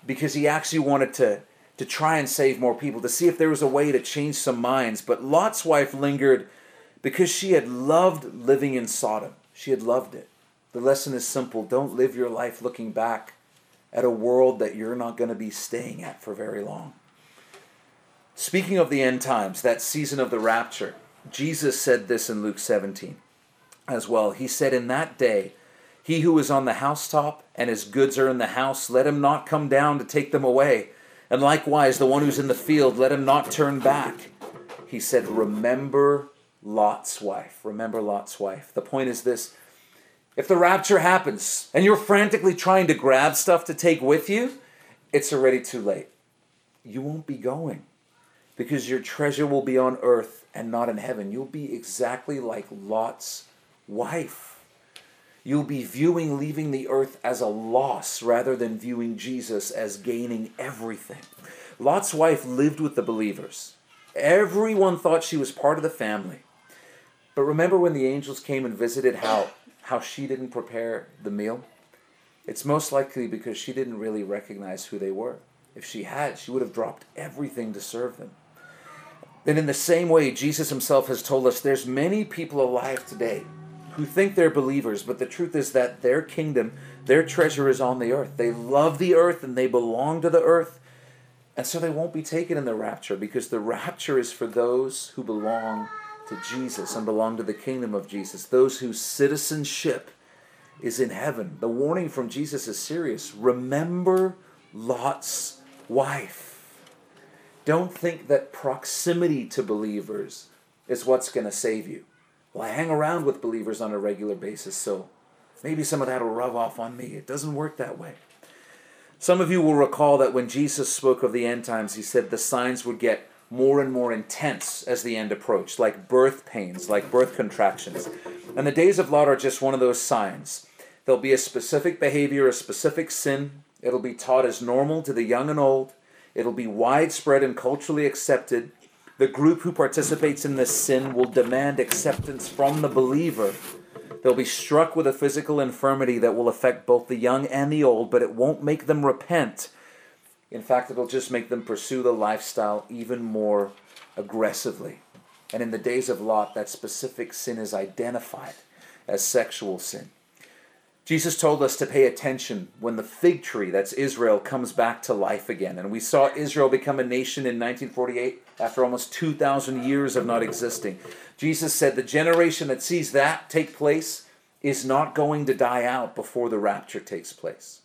because he actually wanted to, to try and save more people, to see if there was a way to change some minds. But Lot's wife lingered because she had loved living in Sodom. She had loved it. The lesson is simple don't live your life looking back at a world that you're not going to be staying at for very long. Speaking of the end times, that season of the rapture, Jesus said this in Luke 17 as well. He said, In that day, he who is on the housetop and his goods are in the house, let him not come down to take them away. And likewise, the one who's in the field, let him not turn back. He said, Remember Lot's wife. Remember Lot's wife. The point is this if the rapture happens and you're frantically trying to grab stuff to take with you, it's already too late. You won't be going because your treasure will be on earth and not in heaven. You'll be exactly like Lot's wife. You'll be viewing leaving the earth as a loss rather than viewing Jesus as gaining everything. Lot's wife lived with the believers. Everyone thought she was part of the family. But remember when the angels came and visited how, how she didn't prepare the meal? It's most likely because she didn't really recognize who they were. If she had, she would have dropped everything to serve them. Then, in the same way, Jesus himself has told us there's many people alive today who think they're believers, but the truth is that their kingdom, their treasure is on the earth. They love the earth and they belong to the earth. And so they won't be taken in the rapture because the rapture is for those who belong to Jesus and belong to the kingdom of Jesus, those whose citizenship is in heaven. The warning from Jesus is serious. Remember Lot's wife. Don't think that proximity to believers is what's going to save you. Well, I hang around with believers on a regular basis, so maybe some of that will rub off on me. It doesn't work that way. Some of you will recall that when Jesus spoke of the end times, he said the signs would get more and more intense as the end approached, like birth pains, like birth contractions. And the days of Lot are just one of those signs. There'll be a specific behavior, a specific sin. It'll be taught as normal to the young and old. It'll be widespread and culturally accepted. The group who participates in this sin will demand acceptance from the believer. They'll be struck with a physical infirmity that will affect both the young and the old, but it won't make them repent. In fact, it'll just make them pursue the lifestyle even more aggressively. And in the days of Lot, that specific sin is identified as sexual sin. Jesus told us to pay attention when the fig tree, that's Israel, comes back to life again. And we saw Israel become a nation in 1948 after almost 2,000 years of not existing. Jesus said the generation that sees that take place is not going to die out before the rapture takes place.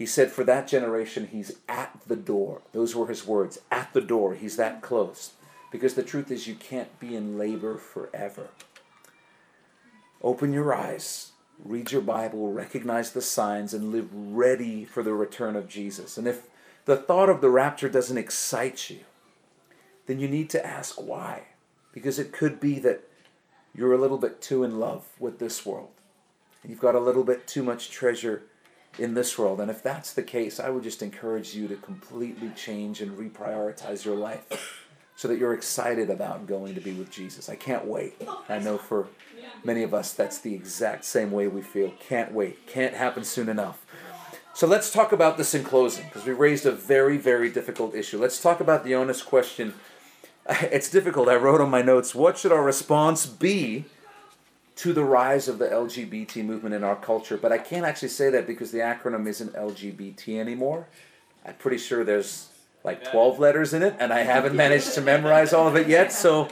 He said for that generation, he's at the door. Those were his words at the door. He's that close. Because the truth is, you can't be in labor forever. Open your eyes read your Bible, recognize the signs, and live ready for the return of Jesus. And if the thought of the rapture doesn't excite you, then you need to ask why. Because it could be that you're a little bit too in love with this world. And you've got a little bit too much treasure in this world. And if that's the case, I would just encourage you to completely change and reprioritize your life so that you're excited about going to be with Jesus. I can't wait. I know for Many of us, that's the exact same way we feel. Can't wait. Can't happen soon enough. So let's talk about this in closing because we raised a very, very difficult issue. Let's talk about the honest question. It's difficult. I wrote on my notes what should our response be to the rise of the LGBT movement in our culture? But I can't actually say that because the acronym isn't LGBT anymore. I'm pretty sure there's like 12 letters in it, and I haven't managed to memorize all of it yet. So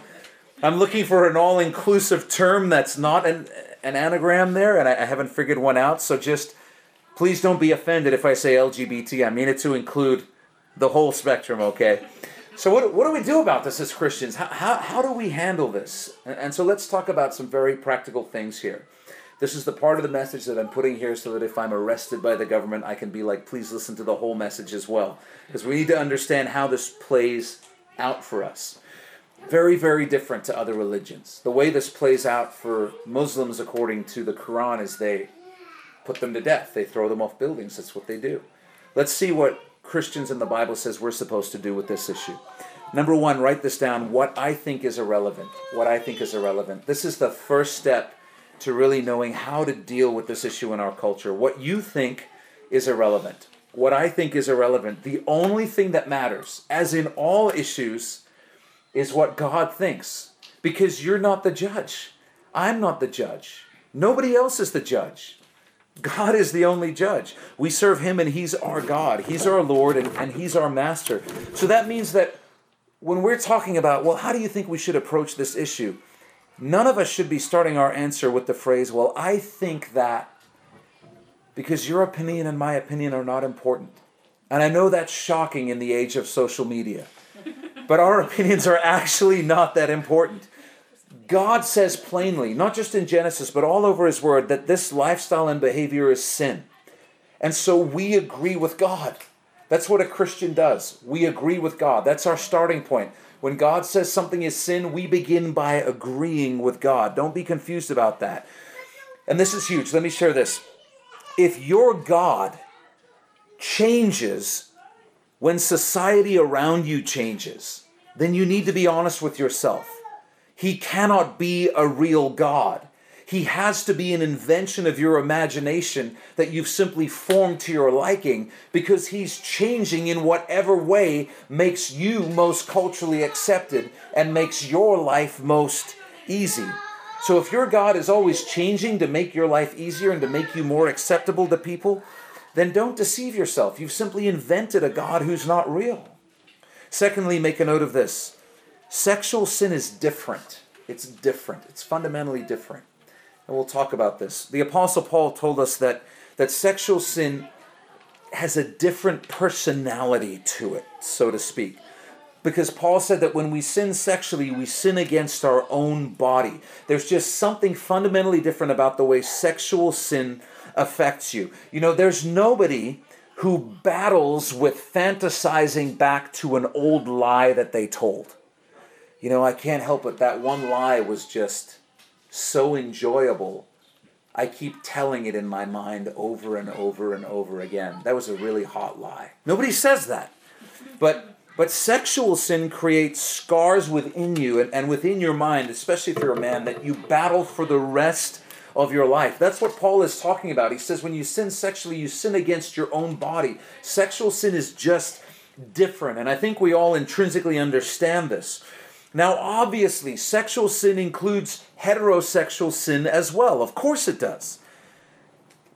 I'm looking for an all inclusive term that's not an, an anagram there, and I, I haven't figured one out. So just please don't be offended if I say LGBT. I mean it to include the whole spectrum, okay? So, what, what do we do about this as Christians? How, how, how do we handle this? And, and so, let's talk about some very practical things here. This is the part of the message that I'm putting here so that if I'm arrested by the government, I can be like, please listen to the whole message as well. Because we need to understand how this plays out for us very, very different to other religions. The way this plays out for Muslims, according to the Quran, is they put them to death. They throw them off buildings. That's what they do. Let's see what Christians in the Bible says we're supposed to do with this issue. Number one, write this down. What I think is irrelevant. What I think is irrelevant. This is the first step to really knowing how to deal with this issue in our culture. What you think is irrelevant. What I think is irrelevant. The only thing that matters, as in all issues, is what God thinks because you're not the judge. I'm not the judge. Nobody else is the judge. God is the only judge. We serve Him and He's our God. He's our Lord and, and He's our Master. So that means that when we're talking about, well, how do you think we should approach this issue? None of us should be starting our answer with the phrase, well, I think that, because your opinion and my opinion are not important. And I know that's shocking in the age of social media but our opinions are actually not that important. God says plainly, not just in Genesis, but all over His Word, that this lifestyle and behavior is sin. And so we agree with God. That's what a Christian does. We agree with God. That's our starting point. When God says something is sin, we begin by agreeing with God. Don't be confused about that. And this is huge. Let me share this. If your God changes when society around you changes, then you need to be honest with yourself. He cannot be a real God. He has to be an invention of your imagination that you've simply formed to your liking because he's changing in whatever way makes you most culturally accepted and makes your life most easy. So if your God is always changing to make your life easier and to make you more acceptable to people, then don't deceive yourself. You've simply invented a God who's not real. Secondly, make a note of this sexual sin is different. It's different, it's fundamentally different. And we'll talk about this. The Apostle Paul told us that, that sexual sin has a different personality to it, so to speak. Because Paul said that when we sin sexually, we sin against our own body. There's just something fundamentally different about the way sexual sin affects you. You know, there's nobody who battles with fantasizing back to an old lie that they told. You know, I can't help it. That one lie was just so enjoyable. I keep telling it in my mind over and over and over again. That was a really hot lie. Nobody says that. But but sexual sin creates scars within you and, and within your mind, especially if you're a man, that you battle for the rest of your life. That's what Paul is talking about. He says when you sin sexually, you sin against your own body. Sexual sin is just different. And I think we all intrinsically understand this. Now, obviously, sexual sin includes heterosexual sin as well. Of course it does.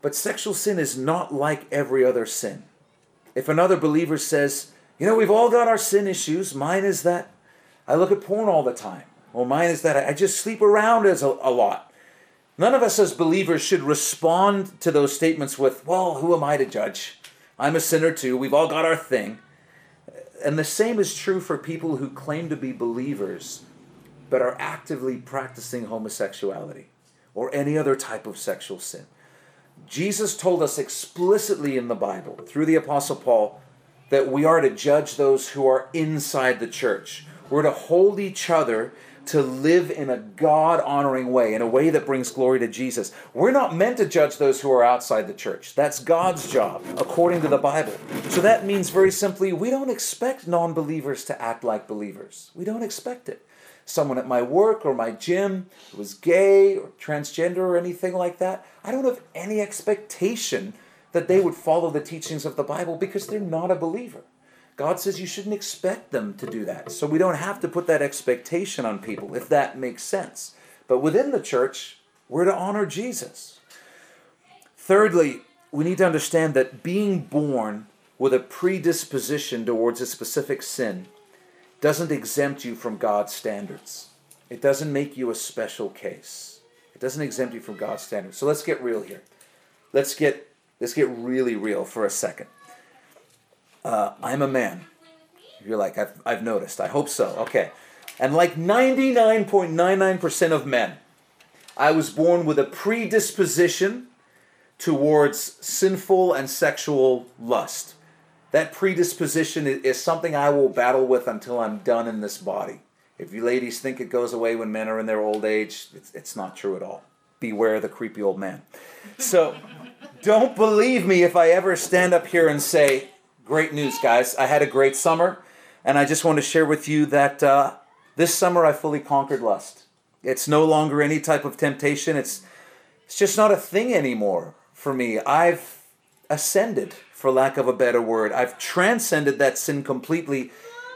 But sexual sin is not like every other sin. If another believer says, you know, we've all got our sin issues, mine is that I look at porn all the time, or mine is that I just sleep around as a, a lot. None of us as believers should respond to those statements with, well, who am I to judge? I'm a sinner too. We've all got our thing. And the same is true for people who claim to be believers but are actively practicing homosexuality or any other type of sexual sin. Jesus told us explicitly in the Bible through the Apostle Paul that we are to judge those who are inside the church. We're to hold each other to live in a God honoring way, in a way that brings glory to Jesus. We're not meant to judge those who are outside the church. That's God's job, according to the Bible. So that means very simply, we don't expect non believers to act like believers. We don't expect it. Someone at my work or my gym was gay or transgender or anything like that, I don't have any expectation that they would follow the teachings of the Bible because they're not a believer. God says you shouldn't expect them to do that. So we don't have to put that expectation on people, if that makes sense. But within the church, we're to honor Jesus. Thirdly, we need to understand that being born with a predisposition towards a specific sin doesn't exempt you from God's standards. It doesn't make you a special case. It doesn't exempt you from God's standards. So let's get real here. Let's get let's get really real for a second uh, I'm a man. You're like, I've, I've noticed. I hope so. Okay. And like 99.99% of men, I was born with a predisposition towards sinful and sexual lust. That predisposition is something I will battle with until I'm done in this body. If you ladies think it goes away when men are in their old age, it's, it's not true at all. Beware the creepy old man. So, don't believe me if I ever stand up here and say, Great news, guys. I had a great summer, and I just want to share with you that uh, this summer I fully conquered lust. It's no longer any type of temptation, it's, it's just not a thing anymore for me. I've ascended, for lack of a better word. I've transcended that sin completely,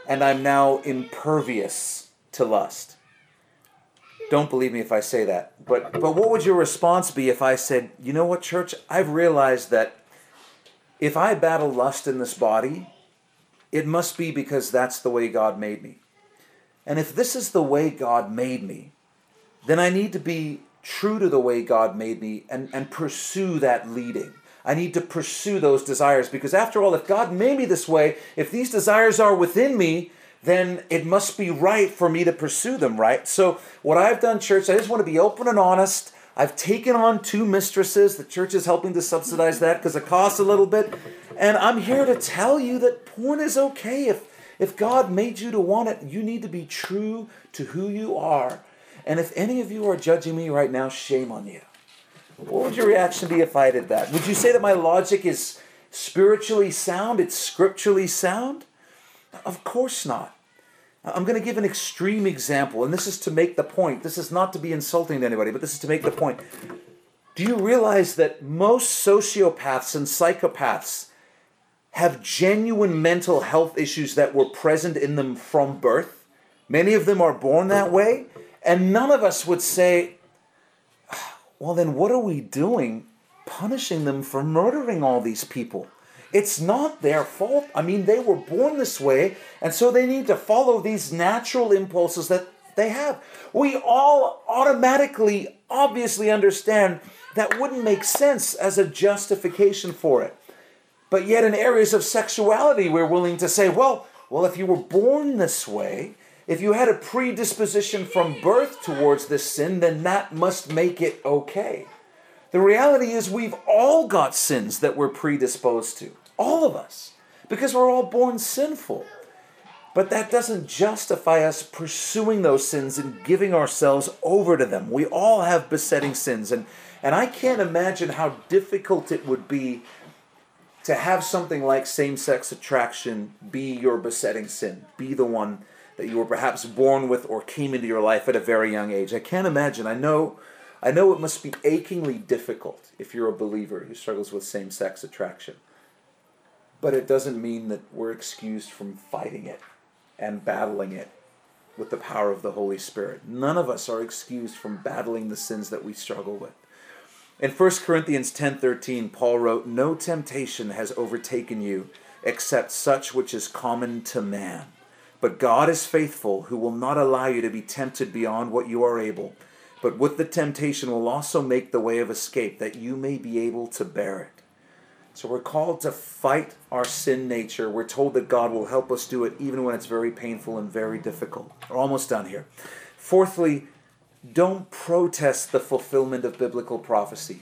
and I'm now impervious to lust. Don't believe me if I say that. But but what would your response be if I said, "You know what, church? I've realized that if I battle lust in this body, it must be because that's the way God made me. And if this is the way God made me, then I need to be true to the way God made me and, and pursue that leading. I need to pursue those desires because, after all, if God made me this way, if these desires are within me, then it must be right for me to pursue them, right? So, what I've done, church, I just want to be open and honest. I've taken on two mistresses. The church is helping to subsidize that because it costs a little bit. And I'm here to tell you that porn is okay. If, if God made you to want it, you need to be true to who you are. And if any of you are judging me right now, shame on you. What would your reaction be if I did that? Would you say that my logic is spiritually sound? It's scripturally sound? Of course not. I'm going to give an extreme example, and this is to make the point. This is not to be insulting to anybody, but this is to make the point. Do you realize that most sociopaths and psychopaths have genuine mental health issues that were present in them from birth? Many of them are born that way, and none of us would say, ah, well, then what are we doing punishing them for murdering all these people? It's not their fault. I mean, they were born this way, and so they need to follow these natural impulses that they have. We all automatically, obviously understand that wouldn't make sense as a justification for it. But yet, in areas of sexuality, we're willing to say, well, well, if you were born this way, if you had a predisposition from birth towards this sin, then that must make it okay. The reality is, we've all got sins that we're predisposed to. All of us. Because we're all born sinful. But that doesn't justify us pursuing those sins and giving ourselves over to them. We all have besetting sins. And, And I can't imagine how difficult it would be to have something like same sex attraction be your besetting sin, be the one that you were perhaps born with or came into your life at a very young age. I can't imagine. I know I know it must be achingly difficult if you're a believer who struggles with same sex attraction. But it doesn't mean that we're excused from fighting it and battling it with the power of the Holy Spirit. None of us are excused from battling the sins that we struggle with. In 1 Corinthians 10:13, Paul wrote, "No temptation has overtaken you except such which is common to man. But God is faithful, who will not allow you to be tempted beyond what you are able." But with the temptation will also make the way of escape that you may be able to bear it. So we're called to fight our sin nature. We're told that God will help us do it even when it's very painful and very difficult. We're almost done here. Fourthly, don't protest the fulfillment of biblical prophecy.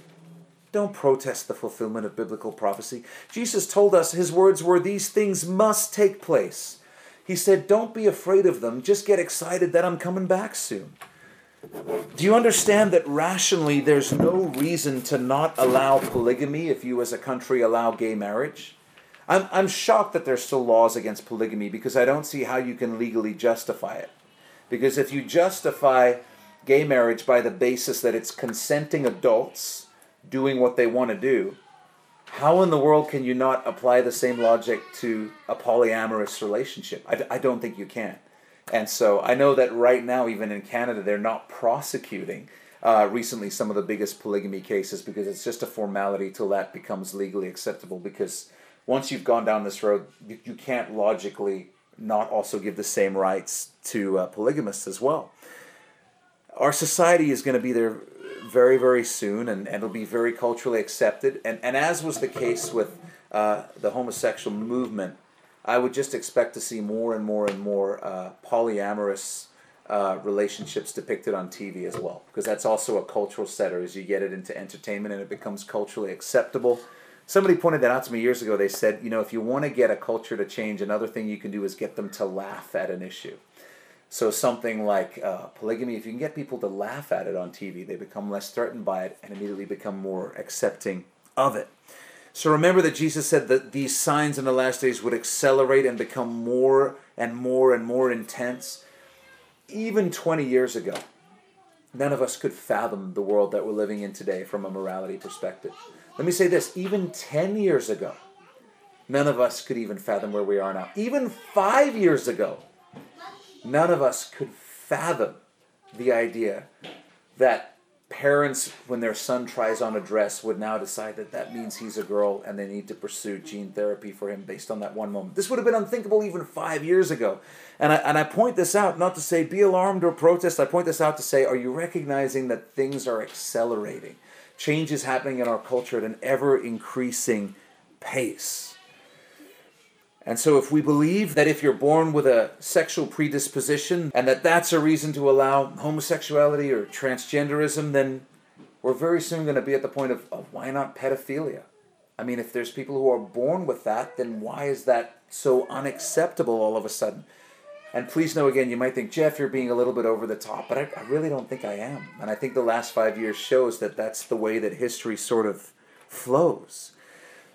Don't protest the fulfillment of biblical prophecy. Jesus told us his words were, These things must take place. He said, Don't be afraid of them. Just get excited that I'm coming back soon. Do you understand that rationally there's no reason to not allow polygamy if you as a country allow gay marriage? I'm, I'm shocked that there's still laws against polygamy because I don't see how you can legally justify it. Because if you justify gay marriage by the basis that it's consenting adults doing what they want to do, how in the world can you not apply the same logic to a polyamorous relationship? I, I don't think you can. And so I know that right now, even in Canada, they're not prosecuting uh, recently some of the biggest polygamy cases because it's just a formality till that becomes legally acceptable. Because once you've gone down this road, you, you can't logically not also give the same rights to uh, polygamists as well. Our society is going to be there very, very soon, and, and it'll be very culturally accepted. And, and as was the case with uh, the homosexual movement, I would just expect to see more and more and more uh, polyamorous uh, relationships depicted on TV as well, because that's also a cultural setter as you get it into entertainment and it becomes culturally acceptable. Somebody pointed that out to me years ago. They said, you know, if you want to get a culture to change, another thing you can do is get them to laugh at an issue. So something like uh, polygamy, if you can get people to laugh at it on TV, they become less threatened by it and immediately become more accepting of it. So remember that Jesus said that these signs in the last days would accelerate and become more and more and more intense. Even 20 years ago, none of us could fathom the world that we're living in today from a morality perspective. Let me say this even 10 years ago, none of us could even fathom where we are now. Even five years ago, none of us could fathom the idea that parents, when their son tries on a dress, would now decide that that means he's a girl and they need to pursue gene therapy for him based on that one moment. This would have been unthinkable even five years ago. And I, and I point this out not to say be alarmed or protest. I point this out to say, are you recognizing that things are accelerating? Change is happening in our culture at an ever increasing pace. And so, if we believe that if you're born with a sexual predisposition and that that's a reason to allow homosexuality or transgenderism, then we're very soon going to be at the point of, of why not pedophilia? I mean, if there's people who are born with that, then why is that so unacceptable all of a sudden? And please know again, you might think, Jeff, you're being a little bit over the top, but I, I really don't think I am. And I think the last five years shows that that's the way that history sort of flows.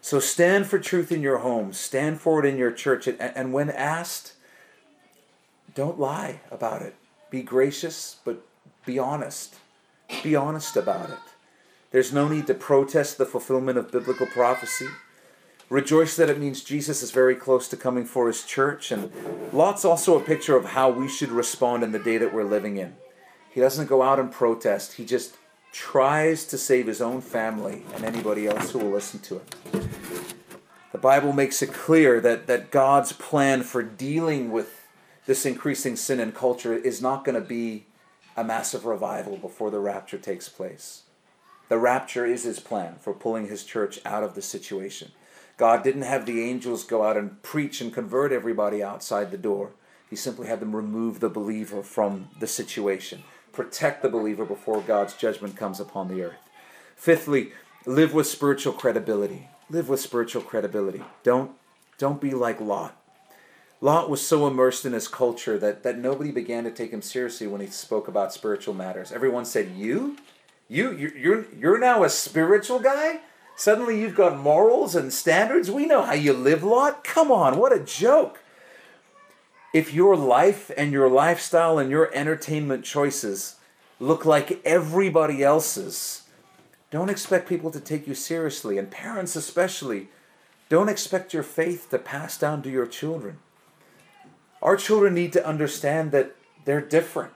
So stand for truth in your home, stand for it in your church, and, and when asked, don't lie about it. Be gracious, but be honest. Be honest about it. There's no need to protest the fulfillment of biblical prophecy. Rejoice that it means Jesus is very close to coming for his church. And Lot's also a picture of how we should respond in the day that we're living in. He doesn't go out and protest, he just tries to save his own family and anybody else who will listen to him. The Bible makes it clear that, that God's plan for dealing with this increasing sin and culture is not going to be a massive revival before the rapture takes place. The rapture is his plan for pulling his church out of the situation. God didn't have the angels go out and preach and convert everybody outside the door. He simply had them remove the believer from the situation protect the believer before God's judgment comes upon the earth. Fifthly, live with spiritual credibility. Live with spiritual credibility. Don't, don't be like Lot. Lot was so immersed in his culture that, that nobody began to take him seriously when he spoke about spiritual matters. Everyone said, You? You, you you're you're now a spiritual guy. Suddenly you've got morals and standards. We know how you live, Lot. Come on, what a joke. If your life and your lifestyle and your entertainment choices look like everybody else's, don't expect people to take you seriously, and parents especially. Don't expect your faith to pass down to your children. Our children need to understand that they're different.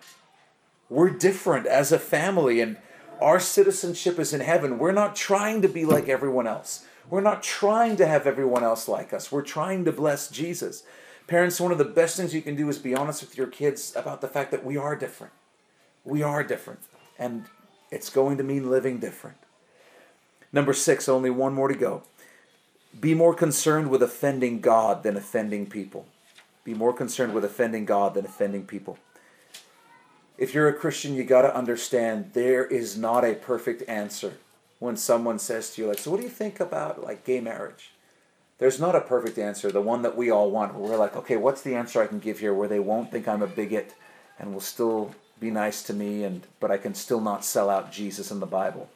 We're different as a family, and our citizenship is in heaven. We're not trying to be like everyone else. We're not trying to have everyone else like us. We're trying to bless Jesus. Parents, one of the best things you can do is be honest with your kids about the fact that we are different. We are different, and it's going to mean living different. Number six, only one more to go. Be more concerned with offending God than offending people. Be more concerned with offending God than offending people. If you're a Christian, you got to understand there is not a perfect answer when someone says to you, like, so what do you think about like gay marriage? There's not a perfect answer, the one that we all want. Where we're like, okay, what's the answer I can give here where they won't think I'm a bigot and will still be nice to me and but I can still not sell out Jesus and the Bible.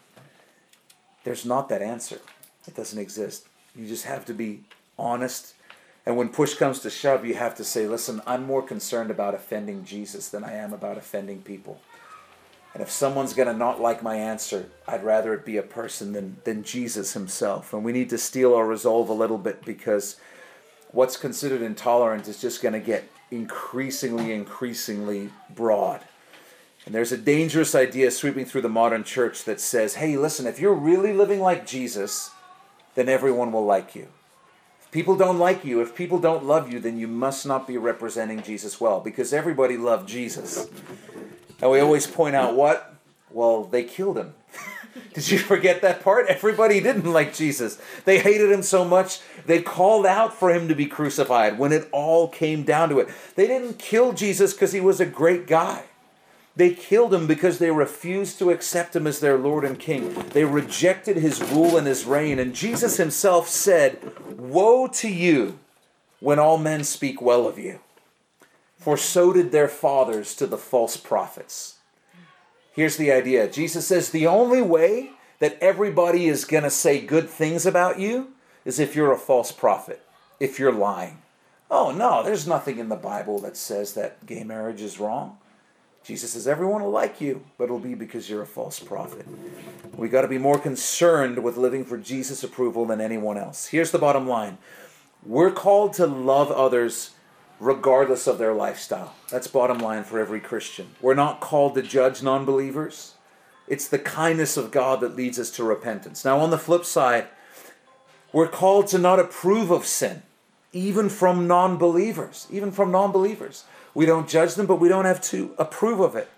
There's not that answer. It doesn't exist. You just have to be honest. And when push comes to shove, you have to say, listen, I'm more concerned about offending Jesus than I am about offending people. And if someone's going to not like my answer, I'd rather it be a person than, than Jesus himself. And we need to steel our resolve a little bit because what's considered intolerant is just going to get increasingly, increasingly broad. And there's a dangerous idea sweeping through the modern church that says, hey, listen, if you're really living like Jesus, then everyone will like you. If people don't like you, if people don't love you, then you must not be representing Jesus well because everybody loved Jesus. And we always point out what? Well, they killed him. Did you forget that part? Everybody didn't like Jesus. They hated him so much, they called out for him to be crucified when it all came down to it. They didn't kill Jesus because he was a great guy. They killed him because they refused to accept him as their Lord and King. They rejected his rule and his reign. And Jesus himself said, Woe to you when all men speak well of you, for so did their fathers to the false prophets. Here's the idea Jesus says, The only way that everybody is going to say good things about you is if you're a false prophet, if you're lying. Oh, no, there's nothing in the Bible that says that gay marriage is wrong. Jesus says, Everyone will like you, but it'll be because you're a false prophet. We got to be more concerned with living for Jesus' approval than anyone else. Here's the bottom line we're called to love others regardless of their lifestyle. That's bottom line for every Christian. We're not called to judge non believers, it's the kindness of God that leads us to repentance. Now, on the flip side, we're called to not approve of sin, even from non believers, even from non believers. We don't judge them, but we don't have to approve of it.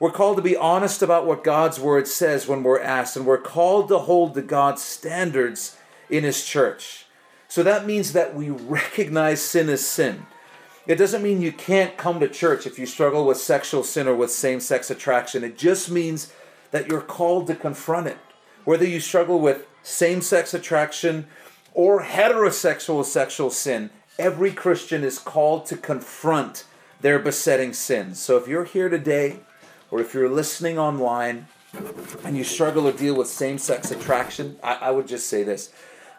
We're called to be honest about what God's word says when we're asked, and we're called to hold to God's standards in His church. So that means that we recognize sin as sin. It doesn't mean you can't come to church if you struggle with sexual sin or with same sex attraction. It just means that you're called to confront it. Whether you struggle with same sex attraction or heterosexual sexual sin, every Christian is called to confront their besetting sins. So if you're here today, or if you're listening online, and you struggle to deal with same sex attraction, I, I would just say this.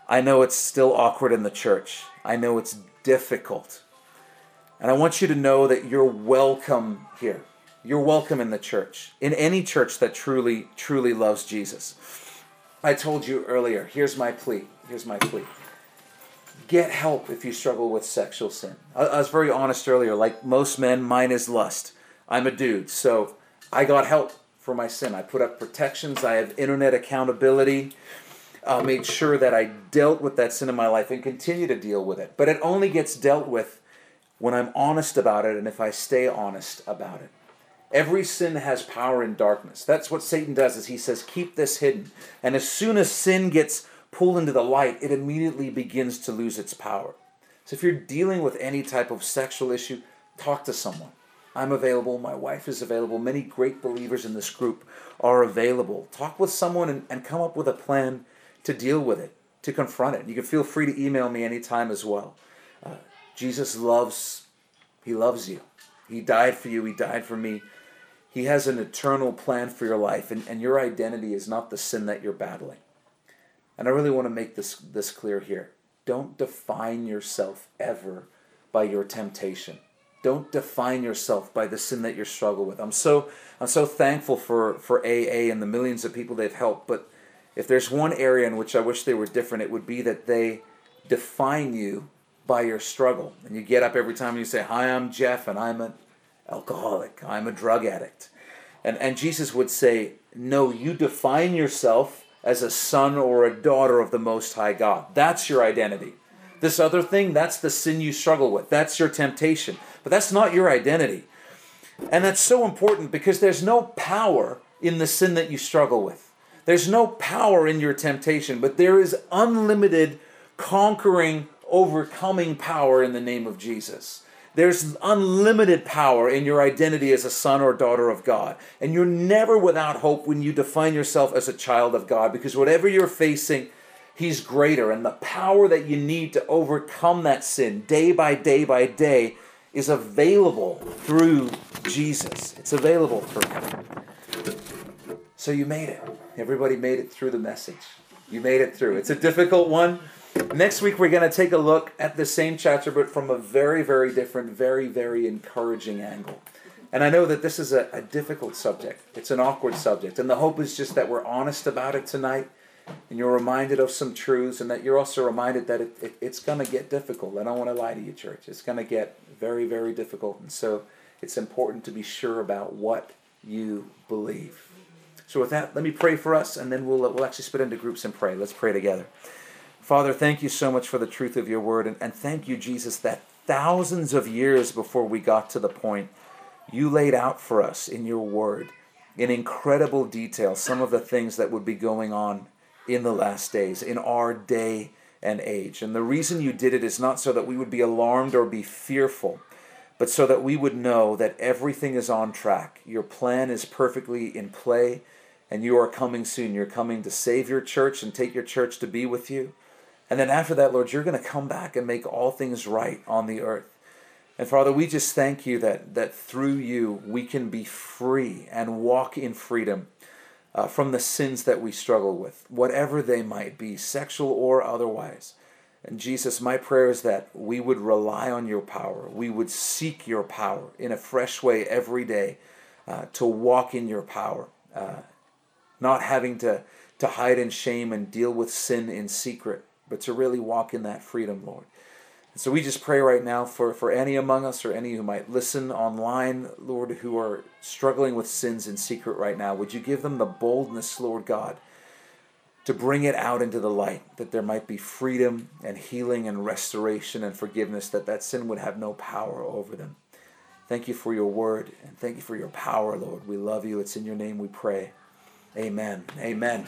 I know it's still awkward in the church. I know it's difficult. And I want you to know that you're welcome here. You're welcome in the church, in any church that truly, truly loves Jesus. I told you earlier, here's my plea. Here's my plea get help if you struggle with sexual sin. I, I, was very honest earlier. Like most men, mine is lust. I'm a dude, so I got help for my sin. I put up protections. I have internet accountability. Uh, made sure that I dealt with that sin in my life and continue to deal with it. But it only gets dealt with when I'm honest about it and if I stay honest about it. Every sin has power in darkness. That's what Satan does is he says keep this hidden. And as soon as sin gets pulled into the light, it immediately begins to lose its power. So if you're dealing with any type of sexual issue, talk to someone. I'm available. My wife is available. Many great believers in this group are available. Talk with someone and, and come up with a plan to deal with it, to confront it. You can feel free to email me anytime as well. Uh, Jesus loves, He loves you. He died for you. He died for me. He has an eternal plan for your life, and, and your identity is not the sin that you're battling. And I really want to make this, this clear here. Don't define yourself ever by your temptation. Don't define yourself by the sin that you struggle with. I'm so I'm so thankful for, for AA and the millions of people they've helped, but if there's one area in which I wish they were different, it would be that they define you by your struggle. And you get up every time and you say, Hi, I'm Jeff, and I'm an alcoholic, I'm a drug addict. And, and Jesus would say, No, you define yourself as a son or a daughter of the Most High God. That's your identity. This other thing, that's the sin you struggle with. That's your temptation. But that's not your identity. And that's so important because there's no power in the sin that you struggle with. There's no power in your temptation, but there is unlimited conquering, overcoming power in the name of Jesus. There's unlimited power in your identity as a son or daughter of God. And you're never without hope when you define yourself as a child of God because whatever you're facing, He's greater. And the power that you need to overcome that sin day by day by day is available through Jesus. It's available through Him. So you made it. Everybody made it through the message. You made it through. It's a difficult one. Next week, we're going to take a look at the same chapter, but from a very, very different, very, very encouraging angle. And I know that this is a, a difficult subject, it's an awkward subject. And the hope is just that we're honest about it tonight and you're reminded of some truths, and that you're also reminded that it, it it's going to get difficult. I don't want to lie to you, church. It's going to get very, very difficult. And so it's important to be sure about what you believe. So, with that, let me pray for us, and then we'll, we'll actually split into groups and pray. Let's pray together. Father, thank you so much for the truth of your word. And, and thank you, Jesus, that thousands of years before we got to the point, you laid out for us in your word in incredible detail some of the things that would be going on in the last days, in our day and age. And the reason you did it is not so that we would be alarmed or be fearful, but so that we would know that everything is on track. Your plan is perfectly in play, and you are coming soon. You're coming to save your church and take your church to be with you. And then after that, Lord, you're going to come back and make all things right on the earth. And Father, we just thank you that, that through you we can be free and walk in freedom uh, from the sins that we struggle with, whatever they might be, sexual or otherwise. And Jesus, my prayer is that we would rely on your power. We would seek your power in a fresh way every day uh, to walk in your power, uh, not having to, to hide in shame and deal with sin in secret, but to really walk in that freedom, Lord. So we just pray right now for, for any among us or any who might listen online, Lord, who are struggling with sins in secret right now. Would you give them the boldness, Lord God, to bring it out into the light, that there might be freedom and healing and restoration and forgiveness, that that sin would have no power over them. Thank you for your word and thank you for your power, Lord. We love you. It's in your name we pray. Amen. Amen.